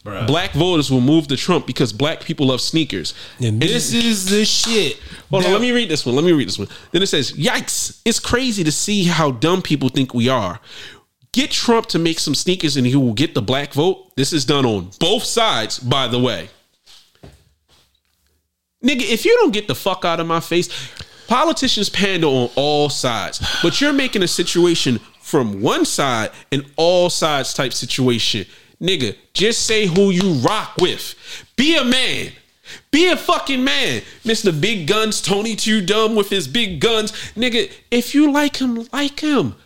Bruh. Black voters will move to Trump because black people love sneakers. And this is the shit. Hold on, let me read this one. Let me read this one. Then it says, Yikes, it's crazy to see how dumb people think we are. Get Trump to make some sneakers and he will get the black vote. This is done on both sides, by the way. Nigga, if you don't get the fuck out of my face, politicians pander on all sides, but you're making a situation from one side an all sides type situation. Nigga, just say who you rock with. Be a man. Be a fucking man. Mr. Big Guns, Tony Too Dumb with his big guns. Nigga, if you like him, like him.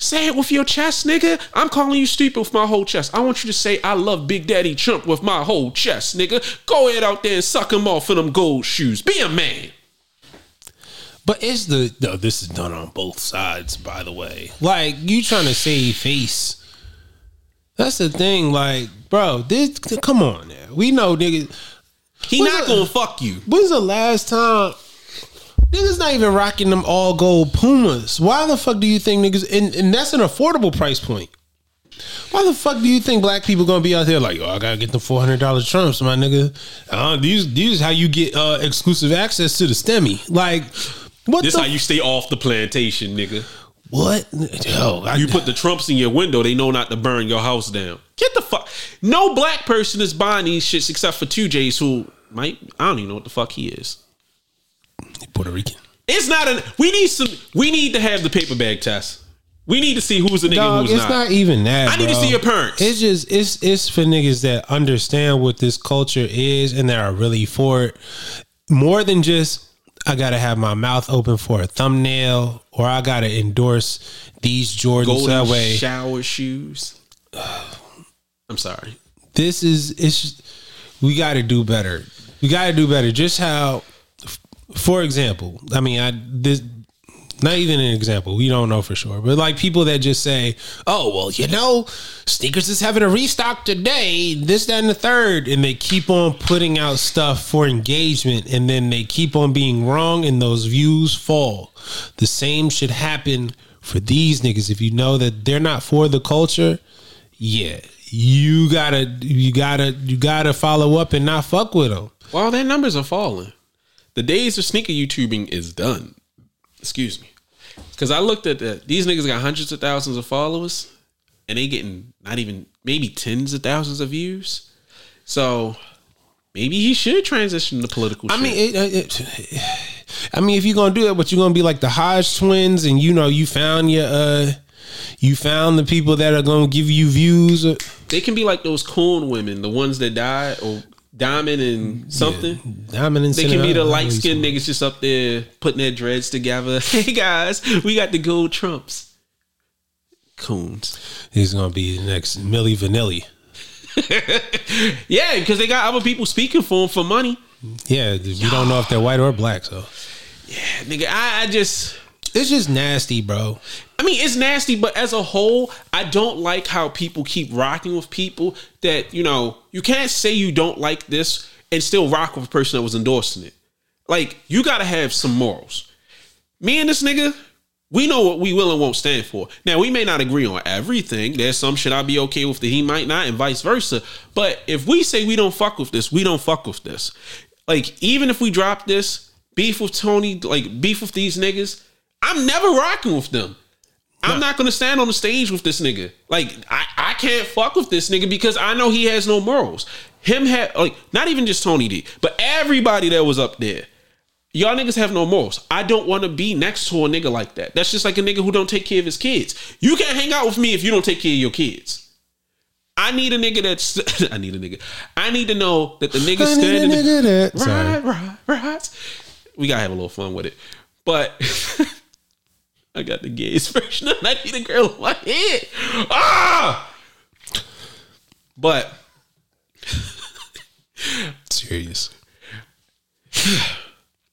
Say it with your chest, nigga. I'm calling you stupid with my whole chest. I want you to say I love Big Daddy Trump with my whole chest, nigga. Go ahead out there and suck him off in them gold shoes. Be a man. But it's the no, this is done on both sides, by the way. Like you trying to save face. That's the thing, like, bro, this come on now. We know nigga. He not gonna fuck you. when's the last time niggas not even rocking them all gold pumas? Why the fuck do you think niggas and, and that's an affordable price point. Why the fuck do you think black people gonna be out there like, oh, I gotta get the four hundred dollars trumps, my nigga? Uh, these these is how you get uh, exclusive access to the STEMI. Like, what This the how you stay off the plantation, nigga. what? Yo, I, You put the Trumps in your window, they know not to burn your house down. Get the fuck. No black person is buying these shits except for two J's who might. I don't even know what the fuck he is. Puerto Rican. It's not an. We need some. We need to have the paper bag test. We need to see who's a nigga Dog, who's it's not. not. even that. I need to see your parents. It's just it's it's for niggas that understand what this culture is and that are really for it. More than just I gotta have my mouth open for a thumbnail or I gotta endorse these Jordan Golden Subway. shower shoes. I'm sorry. this is it's we got to do better. We got to do better. Just how, for example, I mean, I this not even an example. We don't know for sure, but like people that just say, "Oh, well, you know, sneakers is having a restock today. This, that, and the third. and they keep on putting out stuff for engagement, and then they keep on being wrong, and those views fall. The same should happen for these niggas. If you know that they're not for the culture, yeah, you gotta, you gotta, you gotta follow up and not fuck with them. Well, their numbers are falling. The days of sneaker YouTubing is done. Excuse me. Because I looked at that. These niggas got hundreds of thousands of followers, and they getting not even maybe tens of thousands of views. So maybe he should transition to political. I shit. mean, it, it, it- I mean, if you're gonna do that, but you're gonna be like the Hodge twins, and you know, you found your, uh, you found the people that are gonna give you views. they can be like those coon women, the ones that died or Diamond and something. Diamond and something. They can be the light skinned niggas just up there putting their dreads together. Hey guys, we got the gold trumps. Coons. He's gonna be the next Milli Vanilli. Yeah, because they got other people speaking for them for money. Yeah, you don't know if they're white or black, so Yeah, Nigga, I, I just it's just nasty, bro. I mean, it's nasty, but as a whole, I don't like how people keep rocking with people that, you know, you can't say you don't like this and still rock with a person that was endorsing it. Like, you gotta have some morals. Me and this nigga, we know what we will and won't stand for. Now, we may not agree on everything. There's some shit I'll be okay with that he might not, and vice versa. But if we say we don't fuck with this, we don't fuck with this. Like, even if we drop this, beef with Tony, like beef with these niggas, I'm never rocking with them. I'm not gonna stand on the stage with this nigga. Like I, I can't fuck with this nigga because I know he has no morals. Him had like not even just Tony D, but everybody that was up there. Y'all niggas have no morals. I don't want to be next to a nigga like that. That's just like a nigga who don't take care of his kids. You can't hang out with me if you don't take care of your kids. I need a nigga that's I need a nigga. I need to know that the nigga I need a standing nigga that- right, right, right. We gotta have a little fun with it. But I got the gayest version of I need a girl in my head. Ah! But Serious.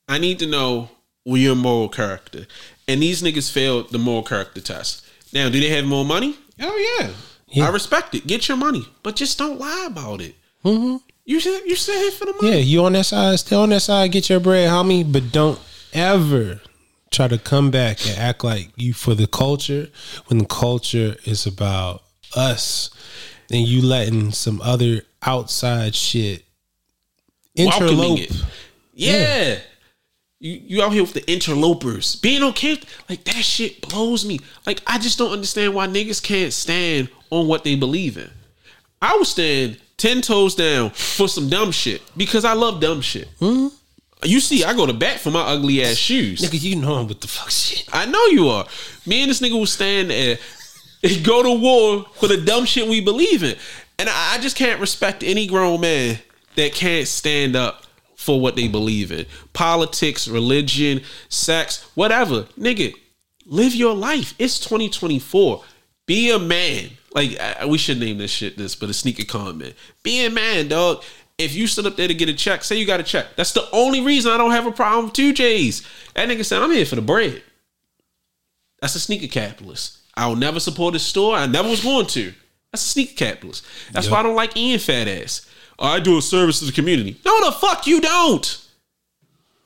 I need to know your moral character. And these niggas failed the moral character test. Now, do they have more money? Oh yeah. Yeah. I respect it. Get your money, but just don't lie about it. Mm-hmm. You should you should here for the money. Yeah, you on that side, stay on that side, get your bread, homie. But don't ever try to come back and act like you for the culture when the culture is about us. And you letting some other outside shit. Interlope. it. Yeah. You you out here with the interlopers. Being okay, like that shit blows me. Like I just don't understand why niggas can't stand on what they believe in. I would stand ten toes down for some dumb shit because I love dumb shit. Mm-hmm. You see, I go to bat for my ugly ass shoes. Nigga, you know I'm with the fuck shit. I know you are. Me and this nigga will stand there and go to war for the dumb shit we believe in. And I I just can't respect any grown man that can't stand up for what they believe in. Politics, religion, sex, whatever. Nigga, live your life. It's 2024. Be a man. Like I- we should name this shit this, but a sneaker comment. Be a man, dog. If you stood up there to get a check, say you got a check. That's the only reason I don't have a problem with two J's. That nigga said, I'm here for the bread. That's a sneaker capitalist. I'll never support his store. I never was going to. That's a sneaker capitalist. That's why I don't like Ian fat ass. Oh, I do a service to the community. No, the fuck you don't.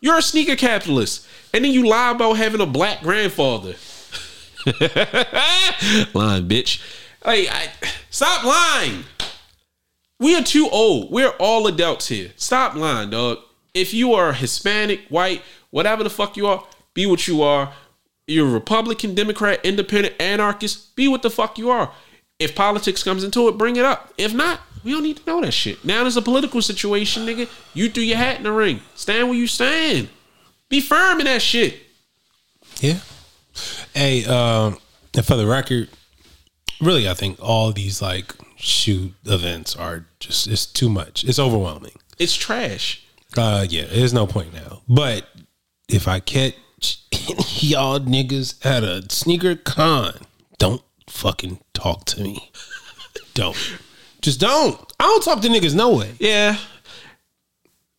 You're a sneaker capitalist. And then you lie about having a black grandfather. lying, bitch. Like, I, stop lying. We are too old. We're all adults here. Stop lying, dog. If you are Hispanic, white, whatever the fuck you are, be what you are. You're Republican, Democrat, Independent, Anarchist. Be what the fuck you are. If politics comes into it, bring it up. If not, we don't need to know that shit. Now there's a political situation, nigga. You threw your hat in the ring. Stand where you stand. Be firm in that shit. Yeah. Hey, um, and for the record, really, I think all these like shoot events are just it's too much. It's overwhelming. It's trash. Uh, yeah, there's no point now. But if I catch any y'all niggas at a sneaker con, don't fucking talk to me. don't. Just don't. I don't talk to niggas no way. Yeah.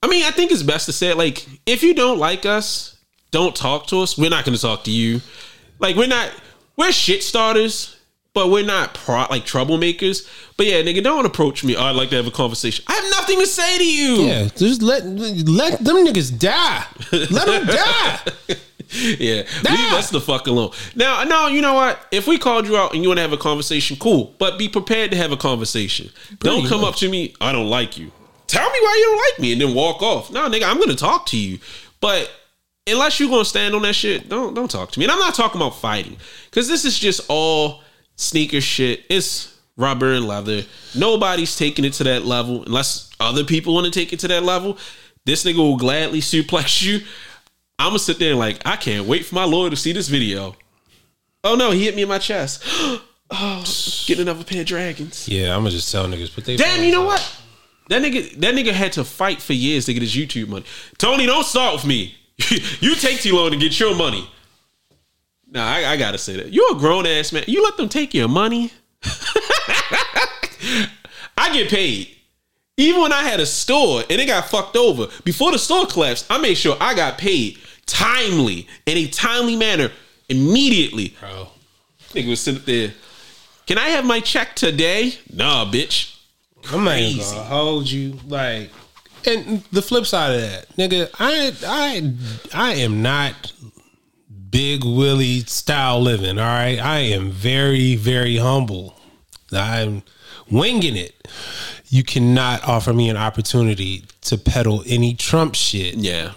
I mean, I think it's best to say it like, if you don't like us, don't talk to us. We're not going to talk to you. Like, we're not, we're shit starters, but we're not pro, like troublemakers. But yeah, nigga, don't approach me. Oh, I'd like to have a conversation. I have nothing to say to you. Yeah, just let let them niggas die. Let them die. yeah, leave us the fuck alone. Now, no, you know what? If we called you out and you want to have a conversation, cool. But be prepared to have a conversation. don't come much. up to me. I don't like you. Tell me why you don't like me, and then walk off. No, nigga, I'm gonna talk to you. But unless you're gonna stand on that shit, don't don't talk to me. And I'm not talking about fighting, because this is just all sneaker shit. It's rubber and leather. Nobody's taking it to that level unless other people want to take it to that level. This nigga will gladly suplex you. I'm gonna sit there and like, I can't wait for my lawyer to see this video. Oh no, he hit me in my chest. oh, get another pair of dragons. Yeah, I'm gonna just tell niggas. But they Damn, you know what? That nigga, that nigga had to fight for years to get his YouTube money. Tony, don't start with me. you take too long to get your money. Nah, I, I gotta say that. You're a grown ass man. You let them take your money. I get paid. Even when I had a store and it got fucked over, before the store collapsed, I made sure I got paid timely in a timely manner immediately. bro? Nigga was sitting there. Can I have my check today? Nah, bitch. I'm not even gonna hold you. Like, and the flip side of that, nigga, I I I am not big Willie style living. All right, I am very very humble. I'm winging it. You cannot offer me an opportunity to peddle any Trump shit. Yeah.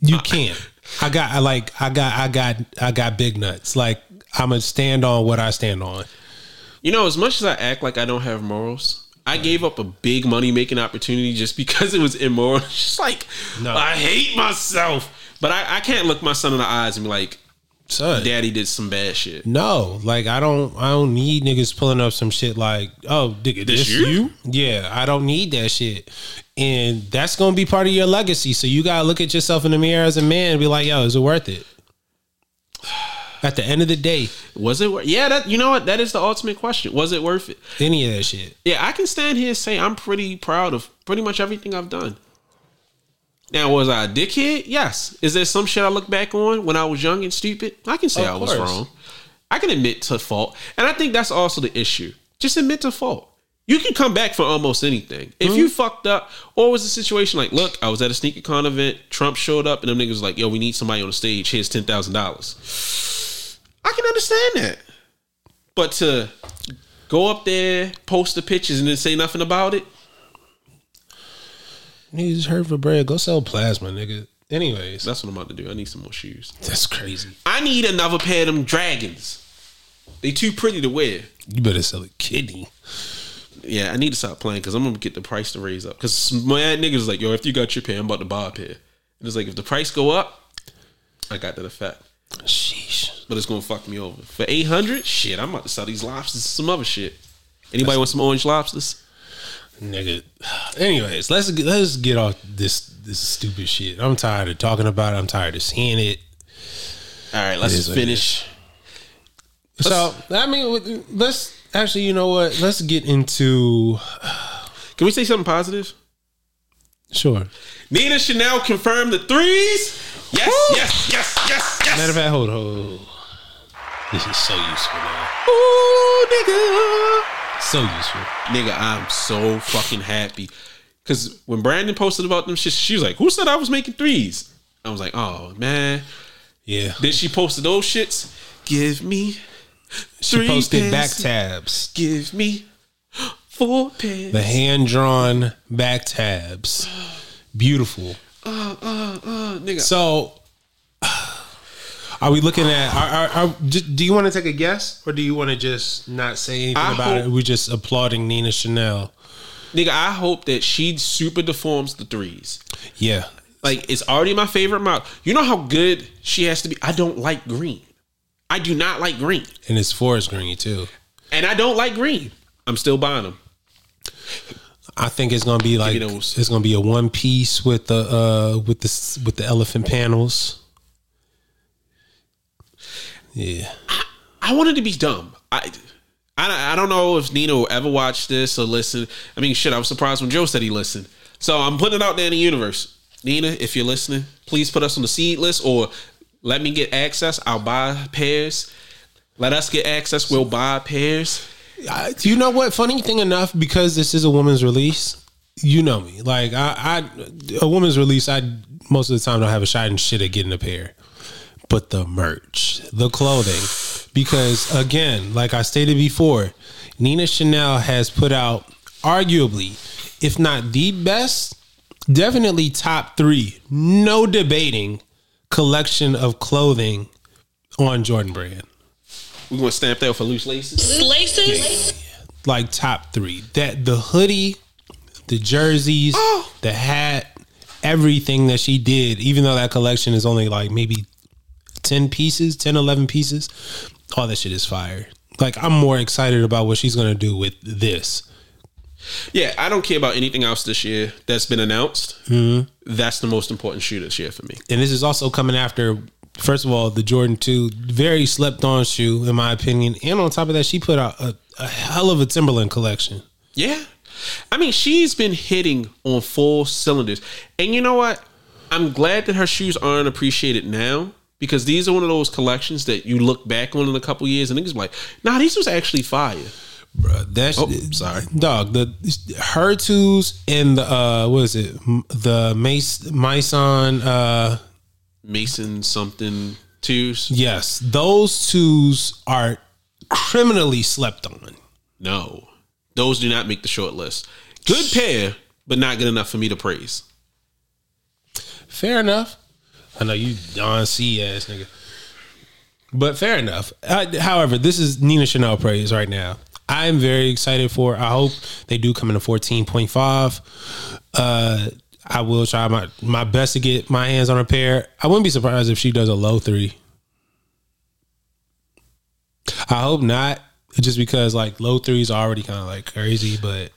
You can't. I got I like I got I got I got big nuts. Like I'm gonna stand on what I stand on. You know, as much as I act like I don't have morals, I gave up a big money making opportunity just because it was immoral. Just like No. I hate myself. But I, I can't look my son in the eyes and be like, Son. Daddy did some bad shit. No, like I don't I don't need niggas pulling up some shit like, oh nigga, this, This you? Yeah, I don't need that shit. And that's gonna be part of your legacy. So you gotta look at yourself in the mirror as a man and be like, yo, is it worth it? At the end of the day, Was it worth Yeah, that you know what? That is the ultimate question. Was it worth it? any of that shit. Yeah, I can stand here and say I'm pretty proud of pretty much everything I've done. Now, was I a dickhead? Yes. Is there some shit I look back on when I was young and stupid? I can say Of I was wrong. I can admit to fault. And I think that's also the issue. Just admit to fault. You can come back for almost anything. If Mm-hmm. you fucked up, or was a situation like, look, I was at a sneaker con event, Trump showed up, and them niggas was like, yo, we need somebody on the stage. Here's ten thousand dollars. I can understand that. But to go up there, post the pictures, and then say nothing about it. Niggas hurt for bread. Go sell plasma, nigga. Anyways, That's what I'm about to do. I need some more shoes. that's crazy. I need another pair of them dragons. They too pretty to wear. You better sell a kidney. Yeah, I need to stop playing because I'm gonna get the price to raise up. Because my niggas is like, yo, if you got your pair, I'm about to buy a pair. And it's like, if the price go up, I got that effect. Sheesh. But it's gonna fuck me over. For 800, shit, I'm about to sell these lobsters some other shit. Anybody want some orange lobsters? Nigga. Anyways, let's get, let's get off this this stupid shit. I'm tired of talking about it. I'm tired of seeing it. All right, let's It is what it finish. So I mean, let's actually, you know what? Let's get into Can we say something positive? sure. Nina Chanel confirmed the threes. Yes, yes, yes, yes, yes. Matter of fact, hold, hold. This is so useful now. Ooh, nigga. So useful. Nigga, I'm so fucking happy. Cause when Brandon posted about them shit, she was like, Who said I was making threes? I was like, Oh man. Yeah. Then she posted those shits. Give me She posted back tabs. Give me four. The hand drawn back tabs. Beautiful. Uh, uh, uh, nigga. So, are we looking at? Are, are, are, do you want to take a guess, or do you want to just not say anything I about hope- it? We're just applauding Nina Chanel. nigga, I hope that she super deforms the threes. Yeah, Like it's already my favorite model. You know how good she has to be. I don't like green. I do not like green, and it's forest green too. and I don't like green. I'm still buying them. I think it's gonna be like it's gonna be a one piece with the uh with the with the elephant panels. Yeah, I wanted to be dumb. I, I, I don't know if Nina will ever watch this or listen. I mean, shit, I was surprised when Joe said he listened. So I'm putting it out there in the universe. Nina, if you're listening, please put us on the seed list or let me get access. I'll buy pairs. Let us get access. We'll buy pairs. I, you know what? Funny thing enough, because this is a woman's release, you know me. Like I, I a woman's release, I most of the time don't have a shot in shit at getting a pair. But the merch, the clothing, because again, like I stated before, Nina Chanel has put out arguably, if not the best, definitely top three, no debating collection of clothing on Jordan Brand. We're gonna stamp that for loose laces. Laces? like top three. That the hoodie, the jerseys, Oh. the hat, everything that she did, even though that collection is only like maybe 10 pieces, 10, 11 pieces, all that shit is fire. Like I'm more excited about what she's gonna do with this. Yeah, I don't care about anything else this year that's been announced. Mm-hmm. That's the most important shoe this year for me. And this is also coming after first of all, the Jordan 2, very slept on shoe, in my opinion. And on top of that, she put out a, a hell of a Timberland collection. Yeah. I mean, she's been hitting on full cylinders. And you know what? I'm glad that her shoes aren't appreciated now because these are one of those collections that you look back on in a couple years and niggas like, nah, these was actually fire. Bro, that's Oh, sorry. dog. The her twos and the uh, what is it? The Mace Mason. Uh, Mason something twos. yes, those twos are criminally slept on. No. Those do not make the short list. Good pair, but not good enough for me to praise. Fair enough. I know you Don C ass nigga, but fair enough. I, however, this is Nina Chanel praise right now. I am very excited for. I hope they do come in a fourteen point five. Uh, I will try my my best to get my hands on a pair. I wouldn't be surprised if she does a low three. I hope not, just because like low threes are already kind of like crazy, but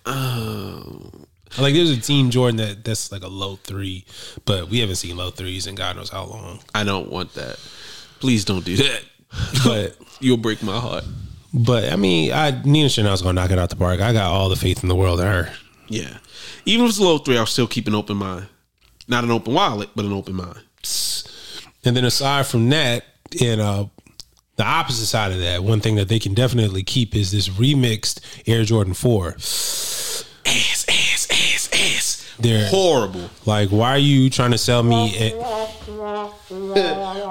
like there's a team Jordan that that's like a low three, but we haven't seen low threes in God knows how long. I don't want that. Please don't do that. But You'll break my heart. but I mean, I Nina Chanel's gonna knock it out the park. I got all the faith in the world in her. Yeah. Even if it's a low three, I'll still keep an open mind. Not an open wallet, but an open mind. And then aside from that, and uh, the opposite side of that, one thing that they can definitely keep is this remixed Air Jordan Four. Ass, ass, ass, ass. They're Horrible. like, why are you trying to sell me? A,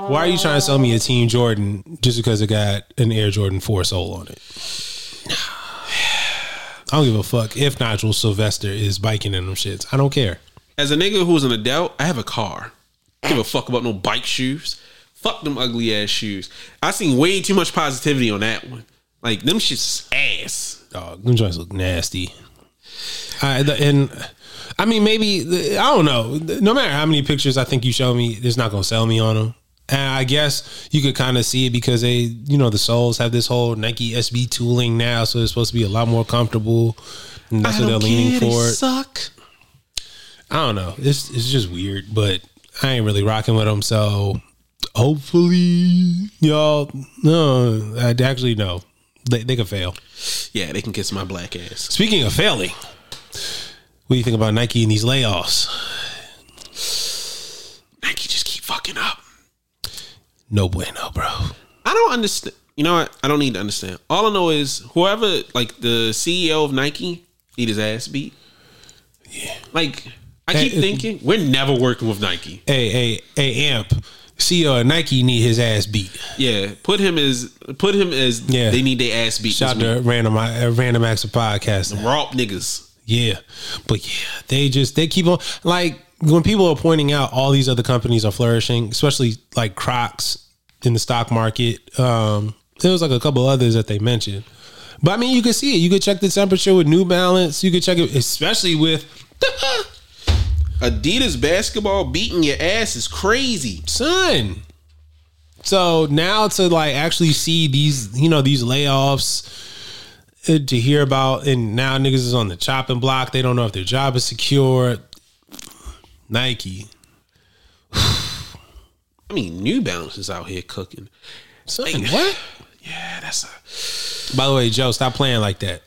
why are you trying to sell me a Team Jordan just because it got an Air Jordan Four sole on it? I don't give a fuck if Nigel Sylvester is biking in them shits. I don't care. As a nigga who's an adult, I have a car. Give a fuck about no bike shoes. Fuck them ugly ass shoes. I seen way too much positivity on that one. Like them shits ass. Dog, them joints look nasty. I, the, and I mean, maybe uh, I don't know. No matter how many pictures I think you show me, it's not gonna sell me on them. And I guess you could kind of see it because they, you know, the soles have this whole Nike SB tooling now, so it's supposed to be a lot more comfortable. And that's I what they're don't leaning they for. Suck. I don't know. It's it's just weird, but I ain't really rocking with them. So hopefully, y'all, no, I actually no, they they could fail. Yeah, they can kiss my black ass. Speaking of failing, what do you think about Nike and these layoffs? Nike just keep fucking up. No bueno, bro. I don't understand. You know what? I don't need to understand. All I know is whoever, like the CEO of Nike, need his ass beat. Yeah. Like I Hey, keep thinking we're never working with Nike. Hey, hey, hey, Amp. CEO of Nike need his ass beat. Yeah, put him as put him as Yeah. they need their ass beat. Shout to. Random uh, Random Acts of Podcast. Raw niggas. Yeah, but yeah, they just they keep on like when people are pointing out all these other companies are flourishing, especially like Crocs in the stock market. Um, there was like a couple others that they mentioned, but I mean, you could see it. You could check the temperature with New Balance. You could check it, especially with Adidas basketball beating your ass is crazy. son. So now to like actually see these, you know, these layoffs to hear about, and now niggas is on the chopping block. They don't know if their job is secure. Nike, I mean, New Balance is out here cooking. son, Like, what? Yeah, that's a By the way, Joe, stop playing like that.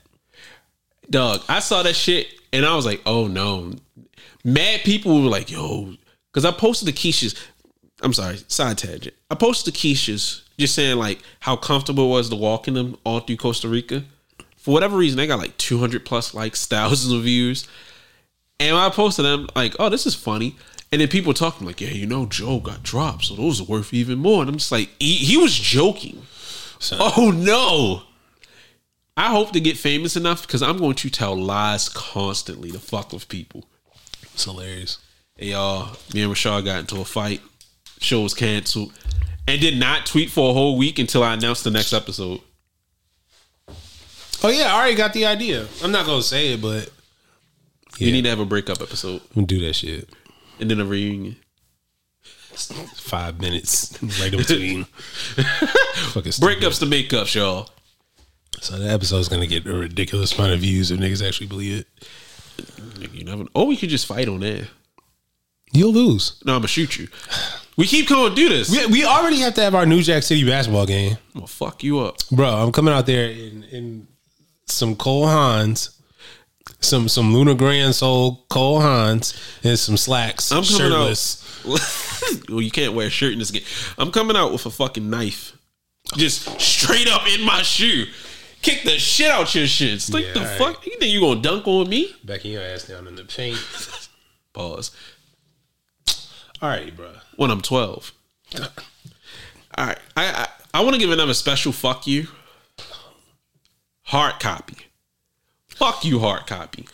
dog. I saw that shit and I was like, oh no. Mad people were like, yo, because I posted the Keisha's. I'm sorry, side tangent. I posted the Keisha's just saying like how comfortable it was to walk in them all through Costa Rica. For whatever reason, they got like 200 plus likes, thousands of views. And when I posted them, like, oh, this is funny. And then people talking like, yeah, you know, Joe got dropped, so those are worth even more. And I'm just like, he, he was joking. Son. Oh no. I hope to get famous enough because I'm going to tell lies constantly to fuck with people. It's hilarious. Hey, y'all, me and Rashad got into a fight. Show was canceled. And did not tweet for a whole week until I announced the next episode. Oh yeah, I already got the idea. I'm not gonna say it, but You need to have a breakup episode I'm gonna do that shit. and then a reunion. Five minutes right in between. Breakups to makeups, y'all. So the episode's gonna get a ridiculous amount of views if niggas actually believe it. You never Or we could just fight on there. You'll lose. No, I'm gonna shoot you. We keep going to do this. We, we already have to have our New Jack City basketball game, I'm gonna fuck you up. bro. I'm coming out there in, in some Cole Haans, some some LunarGrand Soul Cole Haans, and some slacks. I'm coming shirtless. out. well, you can't wear a shirt in this game. I'm coming out with a fucking knife, just straight up in my shoe. Kick the shit out your shits. Like Yeah, the alright. fuck? You think you gonna dunk on me? Backing your ass down in the paint. Pause. All right, bro. When I'm 12. All right. I I, I want to give another special fuck you. Hard copy. Fuck you, hard copy.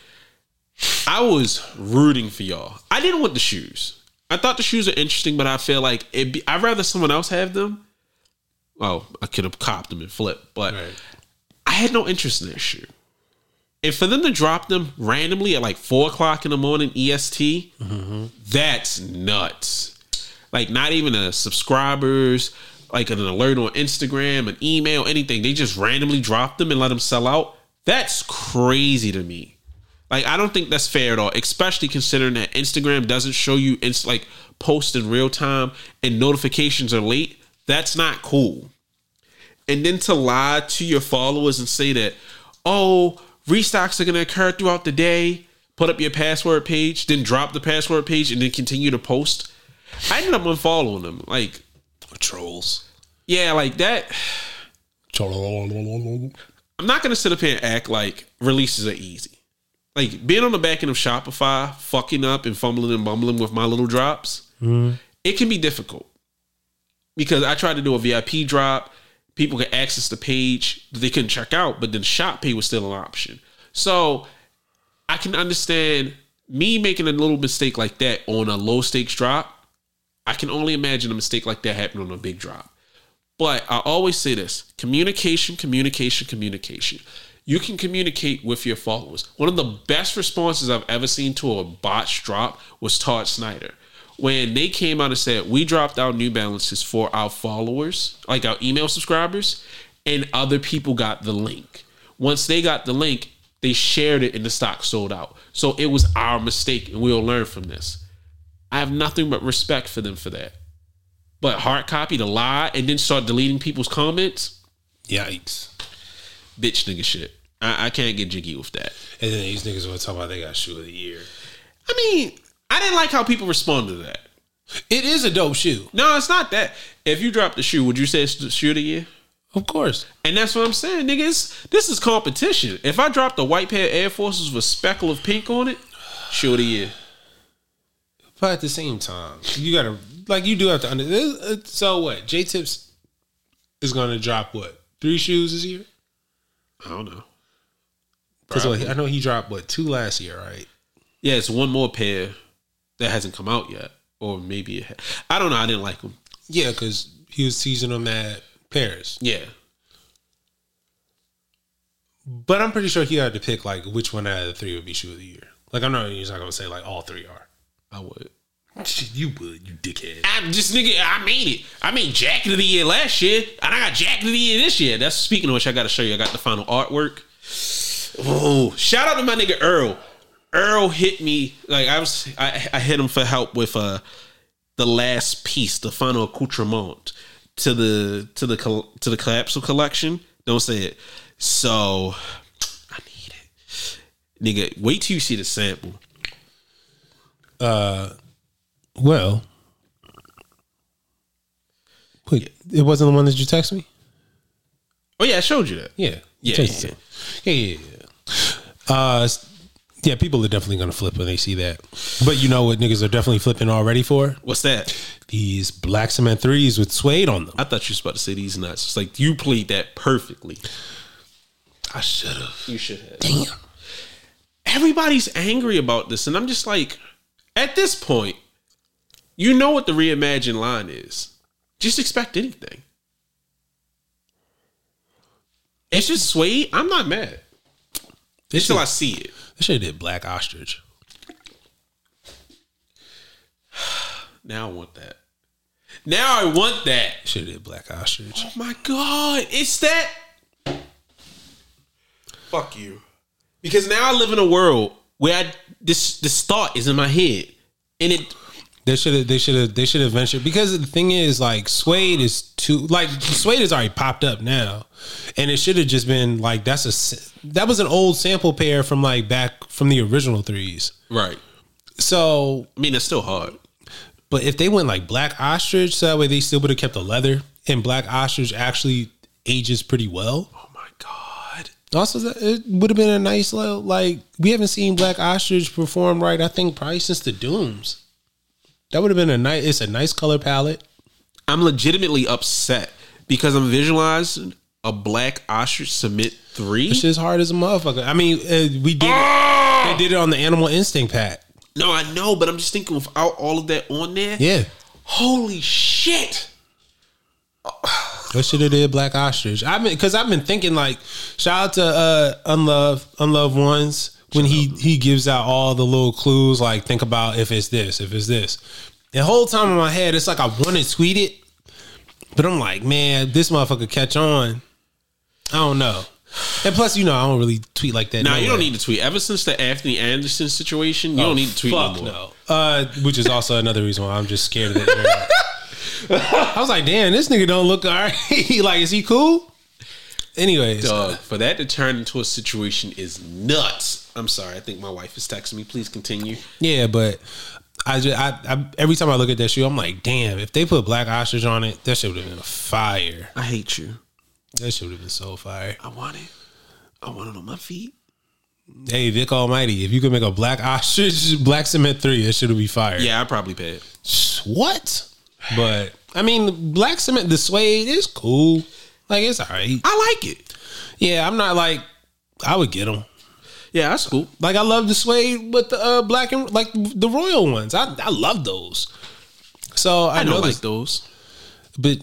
I was rooting for y'all. I didn't want the shoes. I thought the shoes are interesting, but I feel like it. Be, I'd rather someone else have them. Well, I could have copped them and flipped, but Right. I had no interest in that shoe. And for them to drop them randomly at like four o'clock in the morning EST, mm-hmm. that's nuts. Like not even a subscribers, like an alert on Instagram, an email, anything. They just randomly drop them and let them sell out. That's crazy to me. Like I don't think that's fair at all, especially considering that Instagram doesn't show you it's like post in real time and notifications are late. That's not cool. And then to lie to your followers and say that, oh, restocks are gonna occur throughout the day, put up your password page, then drop the password page and then continue to post. I ended up unfollowing them. Like, Trolls. yeah, like that. I'm not gonna sit up here and act like releases are easy. Like being on the back end of Shopify, fucking up and fumbling and bumbling with my little drops, mm-hmm. it can be difficult. Because I tried to do a VIP drop, people could access the page that they couldn't check out, but then shop pay was still an option. So I can understand me making a little mistake like that on a low stakes drop. I can only imagine a mistake like that happening on a big drop. But I always say this communication, communication, communication. You can communicate with your followers. One of the best responses I've ever seen to a botch drop was Todd Snyder. When they came out and said, We dropped our New Balances for our followers, like our email subscribers, and other people got the link. Once they got the link, they shared it and the stock sold out. So it was our mistake, and we'll learn from this. I have nothing but respect for them for that. But hard copy to lie and then start deleting people's comments, Yikes. bitch nigga shit. I, I can't get jiggy with that. And then these niggas want to talk about they got shoe of the year. I mean, I didn't like how people responded to that. It is a dope shoe. No, it's not that. If you dropped the shoe, would you say it's the shoe of the year? Of course. And that's what I'm saying, niggas. This is competition. If I dropped a white pair of Air Forces with speckle of pink on it, shoe of the year. But at the same time, you gotta like you do have to under. uh, So what? J Tips is gonna drop what three shoes this year? I don't know. Because I know he dropped what two last year, right? Yeah, it's one more pair that hasn't come out yet, or maybe it. Ha- I don't know. I didn't like them. Yeah, because he was teasing them at Paris. Yeah, But I'm pretty sure he had to pick like which one out of the three would be shoe of the year. Like I'm not he's not gonna say like all three are. I would. You would, you dickhead. I just nigga, I made it. I made jacket of the year last year, and I got jacket of the year this year. That's speaking of which, I got to show you. I got the final artwork. Oh, shout out to my nigga Earl. Earl hit me like I was. I, I hit him for help with uh the last piece, the final accoutrement to the to the to the capsule collection. Don't say it. So I need it, nigga. Wait till you see the sample. Well, wait, it wasn't the one that you texted me. Oh yeah, I showed you that. Yeah, yeah. yeah, yeah, yeah. Uh, yeah, people are definitely gonna flip when they see that. But you know what niggas are definitely flipping already for What's that? these black cement threes with suede on them. I thought you was about to say these nuts. It's like you played that perfectly. I should have. You should have. Damn. Everybody's angry about this, and I'm just like, at this point, you know what the reimagined line is. Just expect anything. It's just suede. I'm not mad. Until I see it. They should have did black ostrich. Now I want that. Now I want that. Should have did black ostrich. Oh my god, it's that. Fuck you. Because now I live in a world where I this this thought is in my head, and it They should have. They should have. They should have ventured because the thing is, like, suede is too like suede is already popped up now, and it should have just been like that's a that was an old sample pair from like back from the original threes. right. So, I mean, it's still hard. but if they went like black ostrich, so that way they still would have kept the leather, and black ostrich actually ages pretty well. Oh. Also, it would have been a nice little like we haven't seen black ostrich perform right. I think probably since the Dooms. That would have been a nice. It's a nice color palette. I'm legitimately upset because I'm visualizing a black ostrich cement three. This shit's hard as a motherfucker. I mean, uh, we did. Ah! They did it on the Animal Instinct pack. No, I know, but I'm just thinking without all of that on there. Yeah, Holy shit. What should have did Black Ostrich? I've been because I've been thinking like, shout out to uh, Unloved, Unloved Ones when he he gives out all the little clues. Like, think about if it's this, if it's this. The whole time in my head, it's like I want to tweet it, but I'm like, man, this motherfucker catch on. I don't know. And plus, you know, I don't really tweet like that. Now you don't need to tweet. Ever since the Anthony Anderson situation, you don't need to tweet no Fuck more. no. Uh, which is also another reason why I'm just scared of internet. I was like, damn, this nigga don't look alright. like, is he cool? Anyways, Dog, for that to turn into a situation is nuts. I'm sorry. I think my wife is texting me. Please continue. yeah, but I just, I, I, every time I look at that shoe, I'm like, damn, if they put black ostrich on it, that should have been a fire. I hate you. That should have been so fire. I want it. I want it on my feet. Hey, Vic Almighty, if you could make a black ostrich, black cement three, it should be fire. Yeah, I probably pay it. What? But I mean, black cement, the suede is cool. Like it's alright. I like it. Yeah, I'm not like I would get them. Yeah, that's cool. Like I love the suede with the uh, black and like the royal ones. I I love those. So I, I know don't like those. but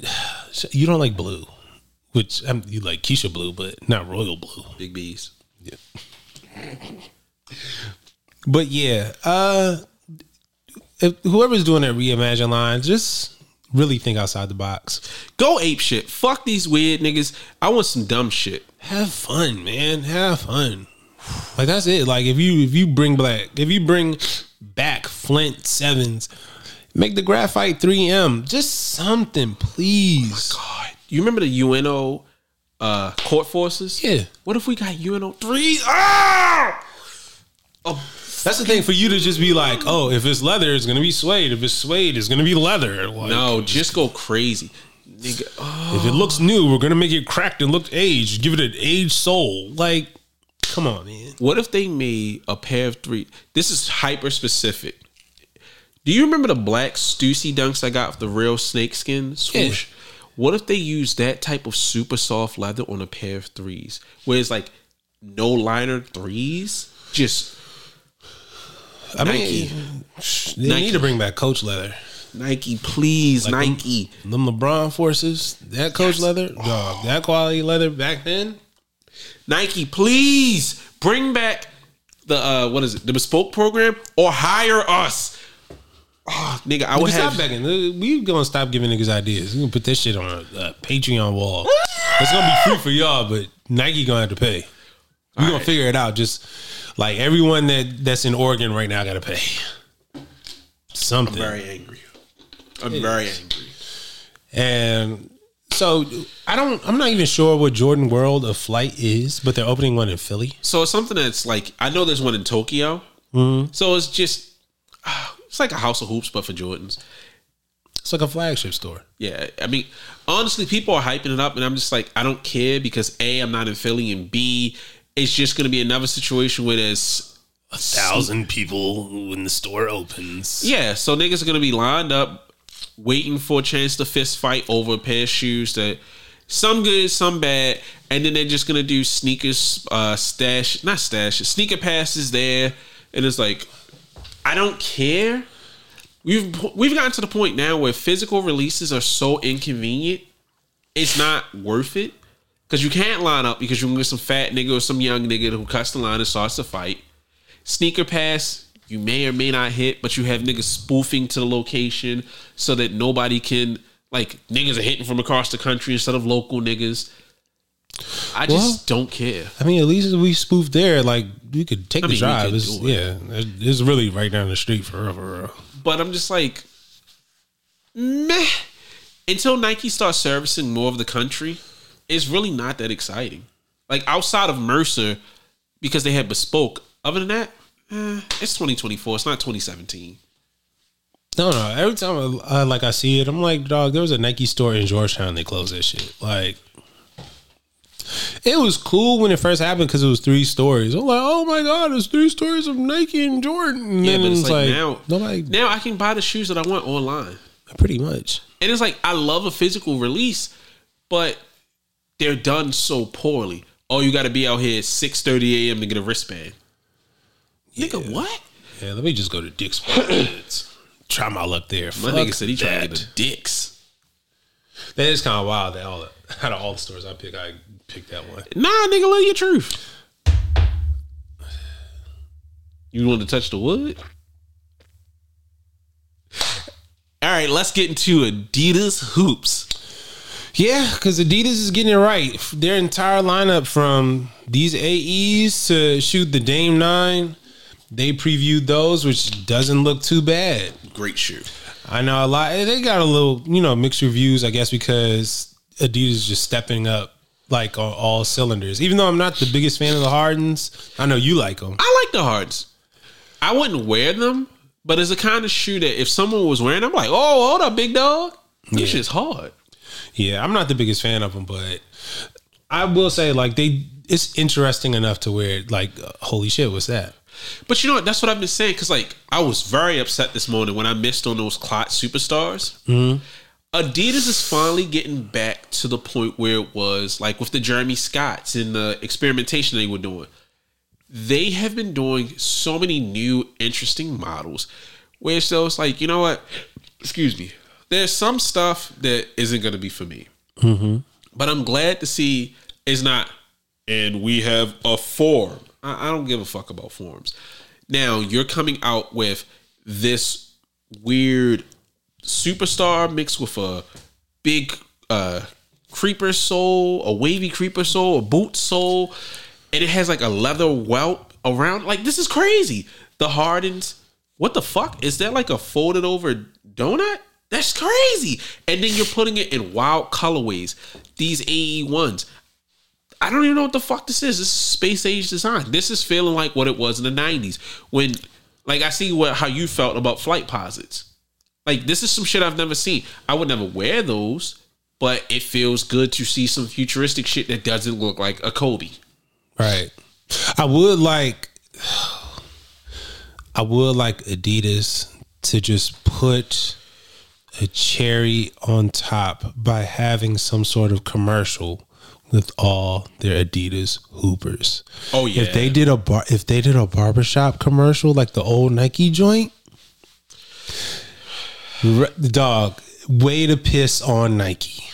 you don't like blue, which um, you like Keisha blue, but not royal blue. Big B's. Yeah. But yeah, uh, if whoever's doing that reimagine line, just really think outside the box. Go ape shit. Fuck these weird niggas. I want some dumb shit. Have fun, man. Have fun. Like that's it. Like if you if you bring black, if you bring back Flint sevens, make the graphite 3M. Just something, please. God, you remember the UNO uh, court forces? Yeah. What if we got UNO three? Ah! That's the thing for you to just be like, oh, if it's leather, it's gonna be suede. If it's suede, it's gonna be leather. Like, No, just go crazy, nigga. Oh, If it looks new, we're gonna make it cracked and look aged. Give it an aged soul. Like, come on, man. what if they made a pair of three? This is hyper specific. Do you remember the black Stussy dunks I got with the real snake skin swoosh? What if they used that type of super soft leather on a pair of threes, where it's like no liner threes, just I Nike. mean, they Nike. need to bring back Coach leather. Nike, please, Like Nike. Them LeBron forces, that Coach leather, dog, that quality leather back then. Nike, please bring back the uh what is it? The bespoke program or hire us. Oh, nigga, I We would stop have begging. We gonna stop giving niggas ideas. We gonna put this shit on a, a Patreon wall. It's gonna be free for y'all, but Nike gonna have to pay. We gonna figure it out. Just like everyone that that's in Oregon right now got to pay something. I'm very angry. I'm very angry. And so I don't. I'm not even sure what Jordan World of Flight is, but they're opening one in Philly. So it's something that's like I know there's one in Tokyo. So it's just ah, it's like a house of hoops, but for Jordans. It's like a flagship store. Yeah, I mean, honestly, people are hyping it up, and I'm just like, I don't care because a, I'm not in Philly, and b, it's just going to be another situation where there's A thousand people when the store opens. Yeah, so niggas are gonna be lined up, waiting for a chance to fist fight over a pair of shoes that some good, some bad, and then they're just gonna do sneakers, uh, stash, not stash, sneaker passes there, and it's like, I don't care. We've we've gotten to the point now where physical releases are so inconvenient, it's not worth it. Cause you can't line up because you can get some fat nigga or some young nigga who cuts the line and starts to fight sneaker pass you may or may not hit but you have niggas spoofing to the location so that nobody can like niggas are hitting from across the country instead of local niggas i just don't care I mean, at least if we spoofed there, like we could take I the mean, drive. It's, it. yeah, it's really right down the street for real, for real. but i'm just like meh until nike starts servicing more of the country it's really not that exciting like outside of mercer because they had bespoke other than that eh, it's 2024 it's not 2017 No, no. Every time I, I like I see it, I'm like, dog. There was a Nike store in Georgetown. They closed that shit. Like, it was cool when it first happened because it was three stories. I'm like, oh my god, it's three stories of Nike and Jordan. Yeah then but it's like, now nobody. now i can buy the shoes that i want online Pretty much. And it's like I love a physical release, but they're done so poorly. Oh, you got to be out here at six thirty a.m. to get a wristband. Nigga, what? Yeah, let me just go to Dick's Try my luck there. My Fuck nigga said he trying to get a dicks. That is kind of wild. That all out of all the stores I pick, I picked that one. Nah, nigga, live your truth. You want to touch the wood? All right, let's get into Adidas hoops. Yeah, because Adidas is getting it right. Their entire lineup from these AEs to shoot the Dame Nine, they previewed those, which doesn't look too bad. Great shoe. I know a lot. They got a little, you know, mixed reviews, I guess, because Adidas is just stepping up like on all cylinders. Even though I'm not the biggest fan of the Hardens, I know you like them. I like the hards. I wouldn't wear them, but it's a kind of shoe that if someone was wearing, I'm like, oh, hold up, big dog. This Yeah. shit's hard. Yeah, I'm not the biggest fan of them, but I will say like they, it's interesting enough to where like, uh, holy shit, what's that? But you know what? That's what I've been saying. Cause like I was very upset this morning when I missed on those clot superstars. Adidas is finally getting back to the point where it was like with the Jeremy Scotts and the experimentation they were doing. they have been doing so many new interesting models where so it's like, you know what? Excuse me. There's some stuff that isn't going to be for me. But I'm glad to see it's not, and we have a form. I, I don't give a fuck about forms. Now, you're coming out with this weird superstar mixed with a big uh creeper soul, a wavy creeper soul, a boot soul, and it has like a leather welt around. Like this is crazy. The Hardens, what the fuck is that? Like a folded over donut? That's crazy. And then you're putting it in wild colorways. These AE ones. I don't even know what the fuck this is. This is space age design. This is feeling like what it was in the '90s when, like, I see what how you felt about flight posits. Like, this is some shit I've never seen. I would never wear those, but it feels good to see some futuristic shit that doesn't look like a Kobe. Right. I would like I would like Adidas to just put a cherry on top by having some sort of commercial with all their Adidas hoopers. Oh, yeah. If they did a bar if they did a barbershop commercial like the old Nike joint, re- dog, way to piss on Nike.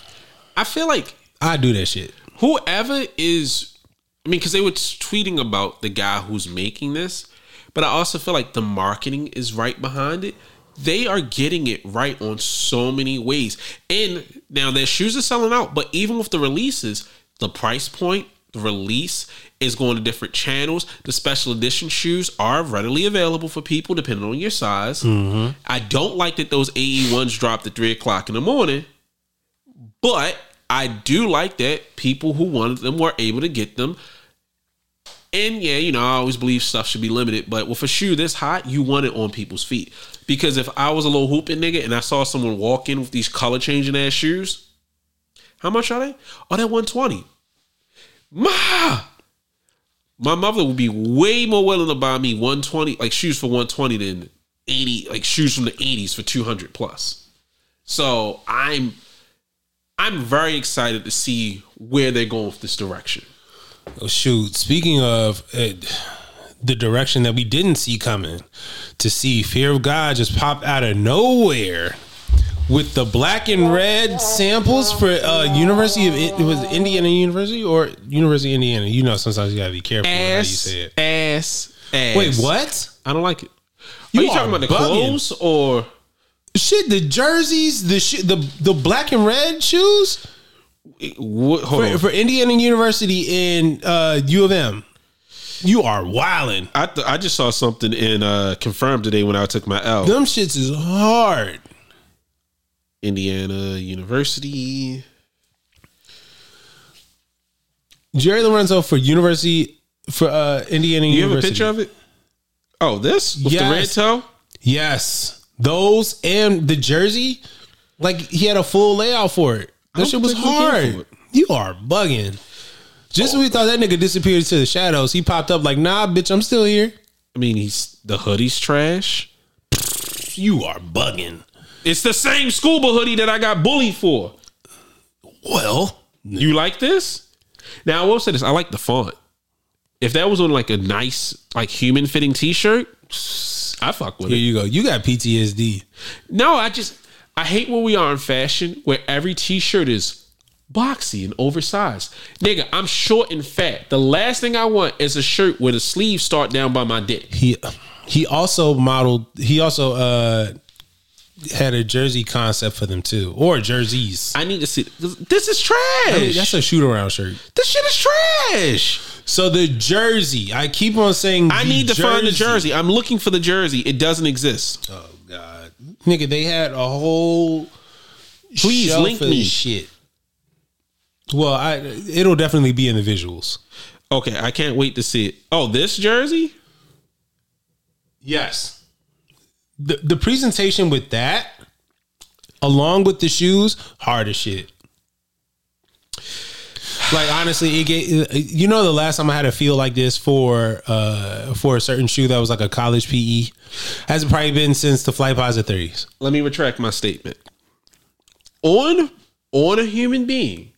I feel like I do that shit. whoever is i mean because they were tweeting about the guy who's making this but i also feel like the marketing is right behind it they are getting it right on so many ways. And now their shoes are selling out but even with the releases the price point the release is going to different channels. The special edition shoes are readily available for people depending on your size. Mm-hmm. I don't like that those ae ones dropped at 3 o'clock in the morning but I do like that people who wanted them were able to get them. And yeah, you know, I always believe stuff should be limited, but with a shoe this hot, you want it on people's feet. Because if I was a little hooping nigga and I saw someone walk in with these color changing ass shoes, how much are they? Oh, they're 120. Ma! My mother would be way more willing to buy me 120, like shoes for 120 than 80, like shoes from the 80s for 200 plus. So I'm I'm very excited to see where they're going with this direction. Oh, shoot. Speaking of uh, the direction that we didn't see coming, to see Fear of God just pop out of nowhere with the black and red samples for uh, University of it was Indiana University or University of Indiana. You know, sometimes you gotta be careful with how you say it. ass, ass. Wait, what? I don't like it. You are you are talking about the clothes or Shit, the jerseys, the sh- the the black and red shoes what? For, for Indiana University in uh, U of M. You are wilding. I th- I just saw something in uh confirmed today when I took my L. Them shits is hard. Indiana University. Jerry Lorenzo for University for uh Indiana University. You have a picture of it? Oh, this with the red toe. Yes, those and the jersey. Like he had a full layout for it. I That shit was think we care for hard. You are bugging. Just when we thought that nigga disappeared into the shadows, he popped up like, "Nah, bitch, I'm still here." I mean, he's the hoodie's trash. You are bugging. It's the same scuba hoodie that I got bullied for. Well, You like this? Now I will say this: I like the font. If that was on like a nice, like human fitting T-shirt, I fuck with here it. Here you go. You got PTSD. No, I just I hate where we are in fashion, where every T-shirt is boxy and oversized. Nigga, I'm short and fat. The last thing I want is a shirt where the sleeves start down by my dick. He he also modeled. He also uh had a jersey concept for them too, or jerseys. I need to see. This is trash. I mean, that's a shoot around shirt. this shit is trash. So the jersey, I keep on saying. I need to find the jersey. I'm looking for the jersey. It doesn't exist. Oh God, nigga, they had a whole. Please shelf link of me. Shit. Well, I it'll definitely be in the visuals. Okay, I can't wait to see it. Oh, this jersey? Yes. The the presentation with that, along with the shoes, hard as shit. Like honestly, it gave, you know the last time I had a feel like this for uh for a certain shoe that was like a college PE hasn't probably been since the Flight Posit 30s. Let me retract my statement. On on a human being,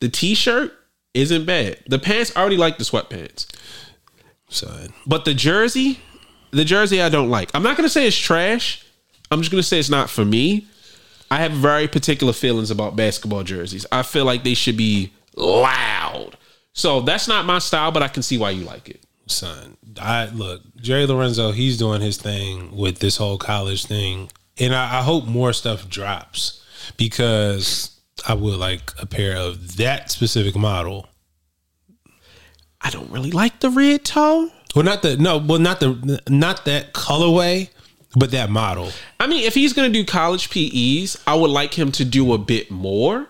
the t-shirt isn't bad. The pants I already like the sweatpants. Son. But the jersey, the jersey I don't like. I'm not gonna say it's trash. I'm just gonna say it's not for me. I have very particular feelings about basketball jerseys. I feel like they should be loud. So that's not my style, but I can see why you like it. son. I look, Jerry Lorenzo, he's doing his thing with this whole college thing. And I, I hope more stuff drops because I would like a pair of that specific model. I don't really like the red toe. Well not the no, well not the not that colorway, but that model. I mean, if he's gonna do college PEs, I would like him to do a bit more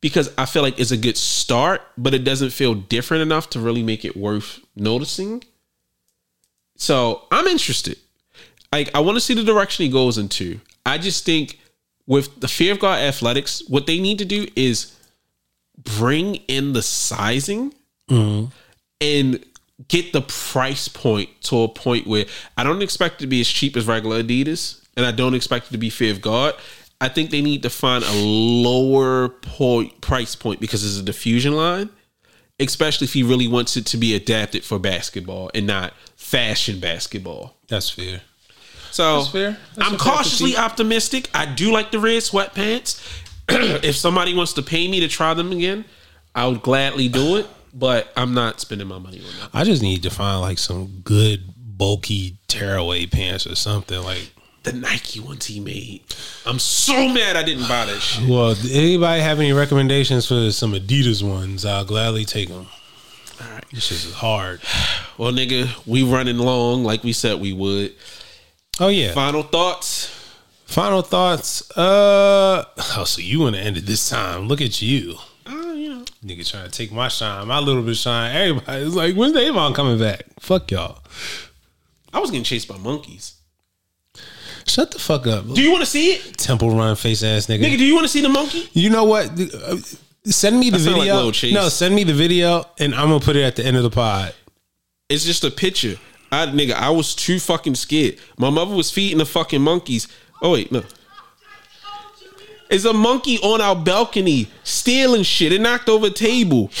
because I feel like it's a good start, but it doesn't feel different enough to really make it worth noticing. So I'm interested. Like I want to see the direction he goes into. I just think with the Fear of God Athletics, what they need to do is bring in the sizing mm-hmm. and get the price point to a point where I don't expect it to be as cheap as regular Adidas, and I don't expect it to be Fear of God. I think they need to find a lower point price point because it's a diffusion line, especially if he really wants it to be adapted for basketball and not fashion basketball. That's fair. So That's fair. That's I'm cautiously optimistic. I do like the red sweatpants. if somebody wants to pay me to try them again, I would gladly do it. But I'm not spending my money on that. I just need to find like some good bulky tearaway pants or something like The Nike ones he made. I'm so mad I didn't buy that shit. Well, anybody have any recommendations for some Adidas ones? I'll gladly take them. All right. This shit is hard. Well, nigga, we running long like we said we would. Oh yeah. Final thoughts. Final thoughts. Uh oh, so you want to end it this time? Look at you, Uh, you know, nigga, trying to take my shine, my little bit shine. Everybody's like, when's Avon coming back? Fuck y'all. I was getting chased by monkeys. Shut the fuck up, Do you want to see it, temple run face ass nigga. nigga? Do you want to see the monkey? You know what? Uh, Send me the sound like video. Lil Chase. no, send me the video, and I'm gonna put it at the end of the pod. It's just a picture. I nigga, I was too fucking scared. My mother was feeding the fucking monkeys. Oh wait, no. It's a monkey on our balcony stealing shit. It knocked over a table.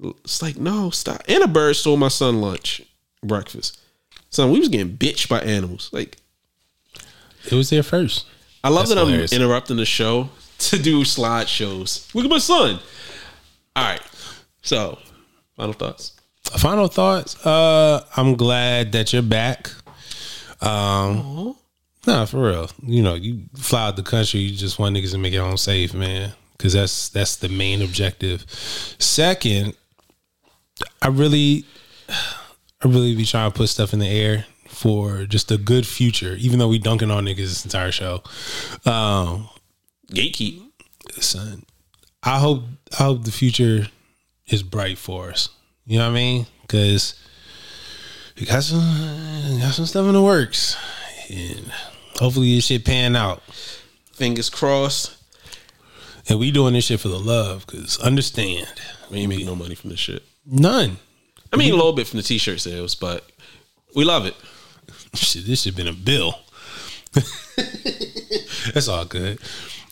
It's like, no, stop. And a bird stole my son lunch, breakfast. Son, we was getting bitched by animals. Like, It was there first. I love That's that hilarious. I'm interrupting the show to do slideshows. Look at my son. All right. So, final thoughts. Final thoughts. Uh, I'm glad that you're back. Um, nah, for real. You know, you fly out the country. You just want niggas to make it home safe, man. Because that's that's the main objective. Second, I really, I really be trying to put stuff in the air for just a good future. Even though we dunking on niggas this entire show. Um, Gatekeep. son. I hope I hope the future is bright for us. You know what I mean? Because we got some got some stuff in the works, and hopefully this shit pan out. Fingers crossed. And we doing this shit for the love. Because understand, We ain't making no money from this shit. none. I mean, a little bit from the t-shirt sales, but we love it. Shit, this should have been a bill. That's all good.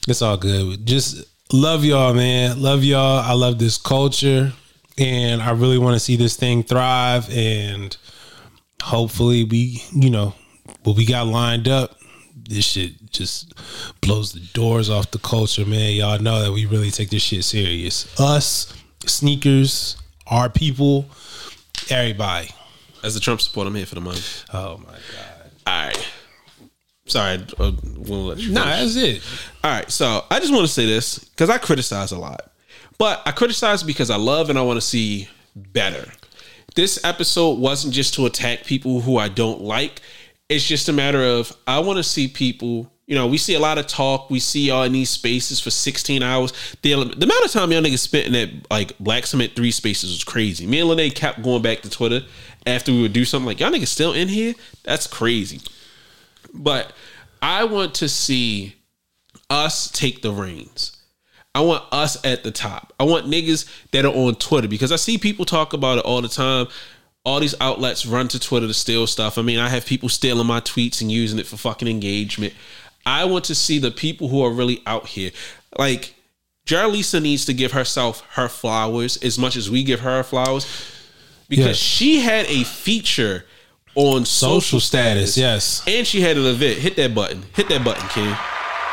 It's all good. Just love y'all, man. Love y'all. I love this culture, and I really want to see this thing thrive. And hopefully, we, you know, what we got lined up, this shit just blows the doors off the culture, man. Y'all know that we really take this shit serious. Us, sneakers, our people, everybody. As a Trump supporter, I'm here for the money. Oh my god. All right. Sorry, uh, I won't let you. Nah, finish. that's it. All right, so I just want to say this because I criticize a lot, but I criticize because I love and I want to see better. This episode wasn't just to attack people who I don't like. It's just a matter of I want to see people. You know, we see a lot of talk. We see y'all in these spaces for 16 hours. The, the amount of time y'all niggas spent in that like Black Cement 3 spaces was crazy. Me and Lene kept going back to Twitter after we would do something like, y'all niggas still in here? That's crazy. But I want to see us take the reins. I want us at the top. I want niggas that are on Twitter because I see people talk about it all the time. All these outlets run to Twitter to steal stuff. I mean, I have people stealing my tweets and using it for fucking engagement. I want to see the people who are really out here. Like, Jarlisa needs to give herself her flowers as much as we give her flowers. because Yes. she had a feature on social, Social status, status, yes. and she had an event. Hit that button. Hit that button, King.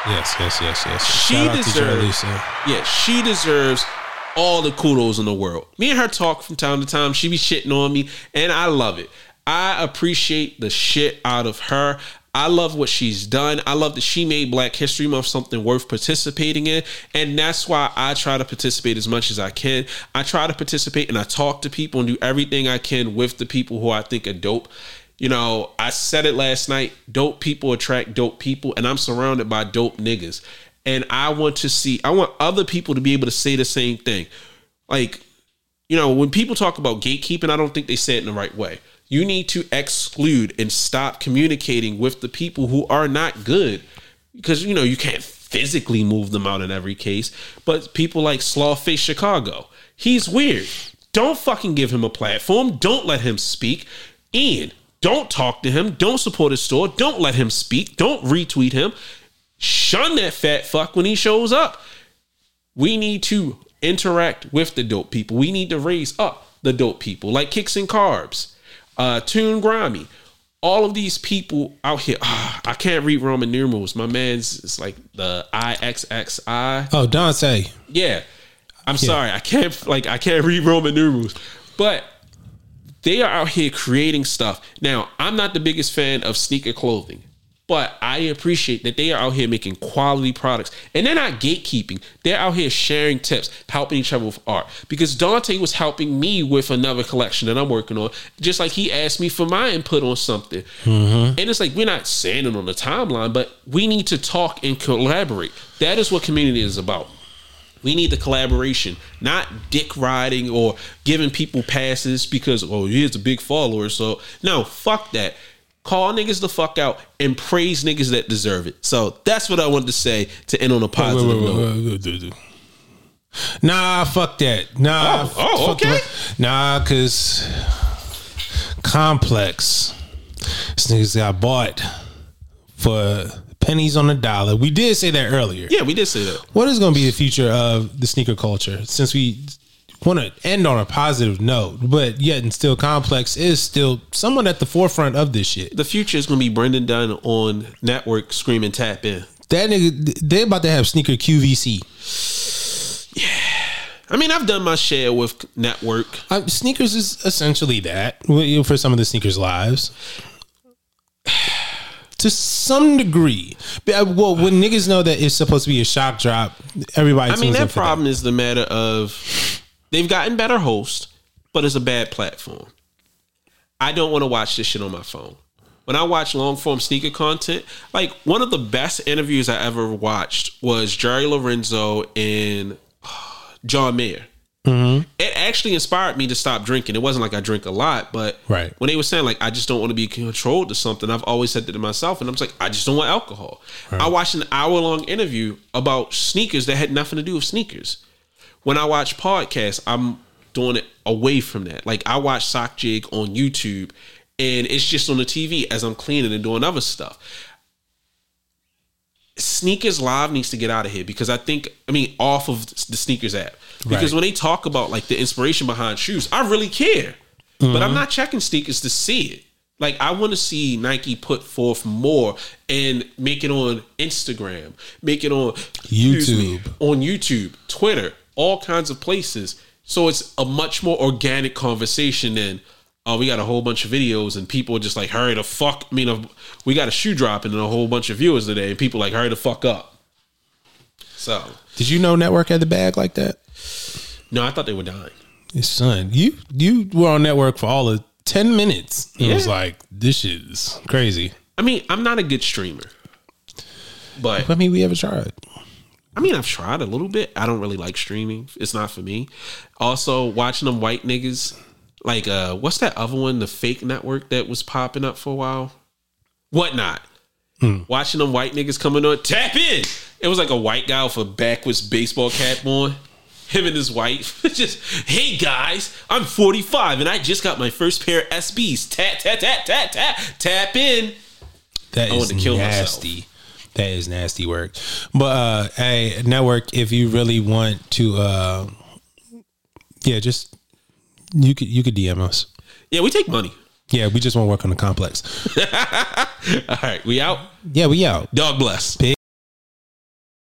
Yes, yes, yes, yes. She Shout out to deserves-. Yeah, she deserves all the kudos in the world. Me and her talk from time to time. She be shitting on me, and I love it. I appreciate the shit out of her. I love what she's done. I love that she made Black History Month something worth participating in. And that's why I try to participate as much as I can. I try to participate and I talk to people and do everything I can with the people who I think are dope. You know, I said it last night dope people attract dope people, and I'm surrounded by dope niggas. And I want to see, I want other people to be able to say the same thing. Like, you know, when people talk about gatekeeping, I don't think they say it in the right way. You need to exclude and stop communicating with the people who are not good because, you know, you can't physically move them out in every case. But people like Slawface Chicago, he's weird. Don't fucking give him a platform. Don't let him speak. And don't talk to him. Don't support his store. Don't let him speak. Don't retweet him. Shun that fat fuck when he shows up. We need to interact with the dope people. We need to raise up the dope people like Kicks and Carbs, uh, Tune Grimy. All of these people out here, ah, I can't read Roman numerals. My man's it's like the IXXI. Oh, Dante. Yeah. I'm sorry. I can't like I can't read Roman numerals. But they are out here creating stuff. Now, I'm not the biggest fan of sneaker clothing, but I appreciate that they are out here making quality products. And they're not gatekeeping. They're out here sharing tips, helping each other with art. Because Dante was helping me with another collection that I'm working on, just like he asked me for my input on something. Mm-hmm. And it's like we're not it on the timeline, but we need to talk and collaborate. That is what community is about. We need the collaboration, not dick riding or giving people passes because oh here's a big follower. So no, fuck that. Call niggas the fuck out and praise niggas that deserve it. So that's what I wanted to say to end on a positive wait, wait, note. wait, wait. Nah, fuck that. Nah, Oh, oh, fuck okay. Nah, cause complex. This niggas got bought for pennies on the dollar. We did say that earlier. Yeah, we did say that. What is going to be the future of the sneaker culture? Since we want to end on a positive note, but yet and still, complex is still someone at the forefront of this shit. The future is gonna be Brendan Dunne on network screaming tap in. That nigga, they about to have sneaker QVC. Yeah. I mean, I've done my share with network. Uh, sneakers is essentially that well, you know, for some of the sneakers lives. To some degree, but, uh, well, when niggas know that it's supposed to be a shock drop, everybody. I mean, that problem is the matter of they've gotten better hosts, but it's a bad platform. I don't want to watch this shit on my phone. When I watch long form sneaker content, like one of the best interviews I ever watched was Jerry Lorenzo and uh, John Mayer. Mm-hmm. It actually inspired me to stop drinking. It wasn't like I drink a lot, but Right. when they were saying like I just don't want to be controlled to something, I've always said that to myself, and I'm just like I just don't want alcohol. I watched an hour long interview about sneakers that had nothing to do with sneakers. When I watch podcasts, I'm doing it away from that. Like I watch Sock Jig on YouTube, and it's just on the TV as I'm cleaning and doing other stuff. Sneakers Live needs to get out of here because I think I mean off of the sneakers app because Right. when they talk about like the inspiration behind shoes, I really care, but I'm mm-hmm. not checking sneakers to see it. Like I want to see Nike put forth more and make it on Instagram, make it on excuse me, YouTube. on YouTube, Twitter, all kinds of places. So it's a much more organic conversation than oh we got a whole bunch of videos and people are just like hurry the fuck. I mean uh, we got a shoe dropping and a whole bunch of viewers today and people like hurry the fuck up. So Did you know Network had the bag like that? no, I thought they were dying. Son, you you were on Network for all of ten minutes. It was like this shit is crazy. I mean I'm not a good streamer, but I mean, we ever tried? I mean, I've tried a little bit. I don't really like streaming. It's not for me. Also, watching them white niggas, like uh, what's that other one? The fake network that was popping up for a while. Whatnot. Watching them white niggas coming on, tap in. It was like a white guy with a backwards baseball cap on. Him and his wife. just, hey guys, I'm 45 and I just got my first pair of SBs. Tap, tap, tap, tap, tap, tap in. That I is want to kill nasty. That is nasty work. But uh hey, network, if you really want to uh yeah, just You could you could DM us. Yeah, we take money. Yeah, we just want to work on the complex. All right, we out. Yeah, we out. Dog bless.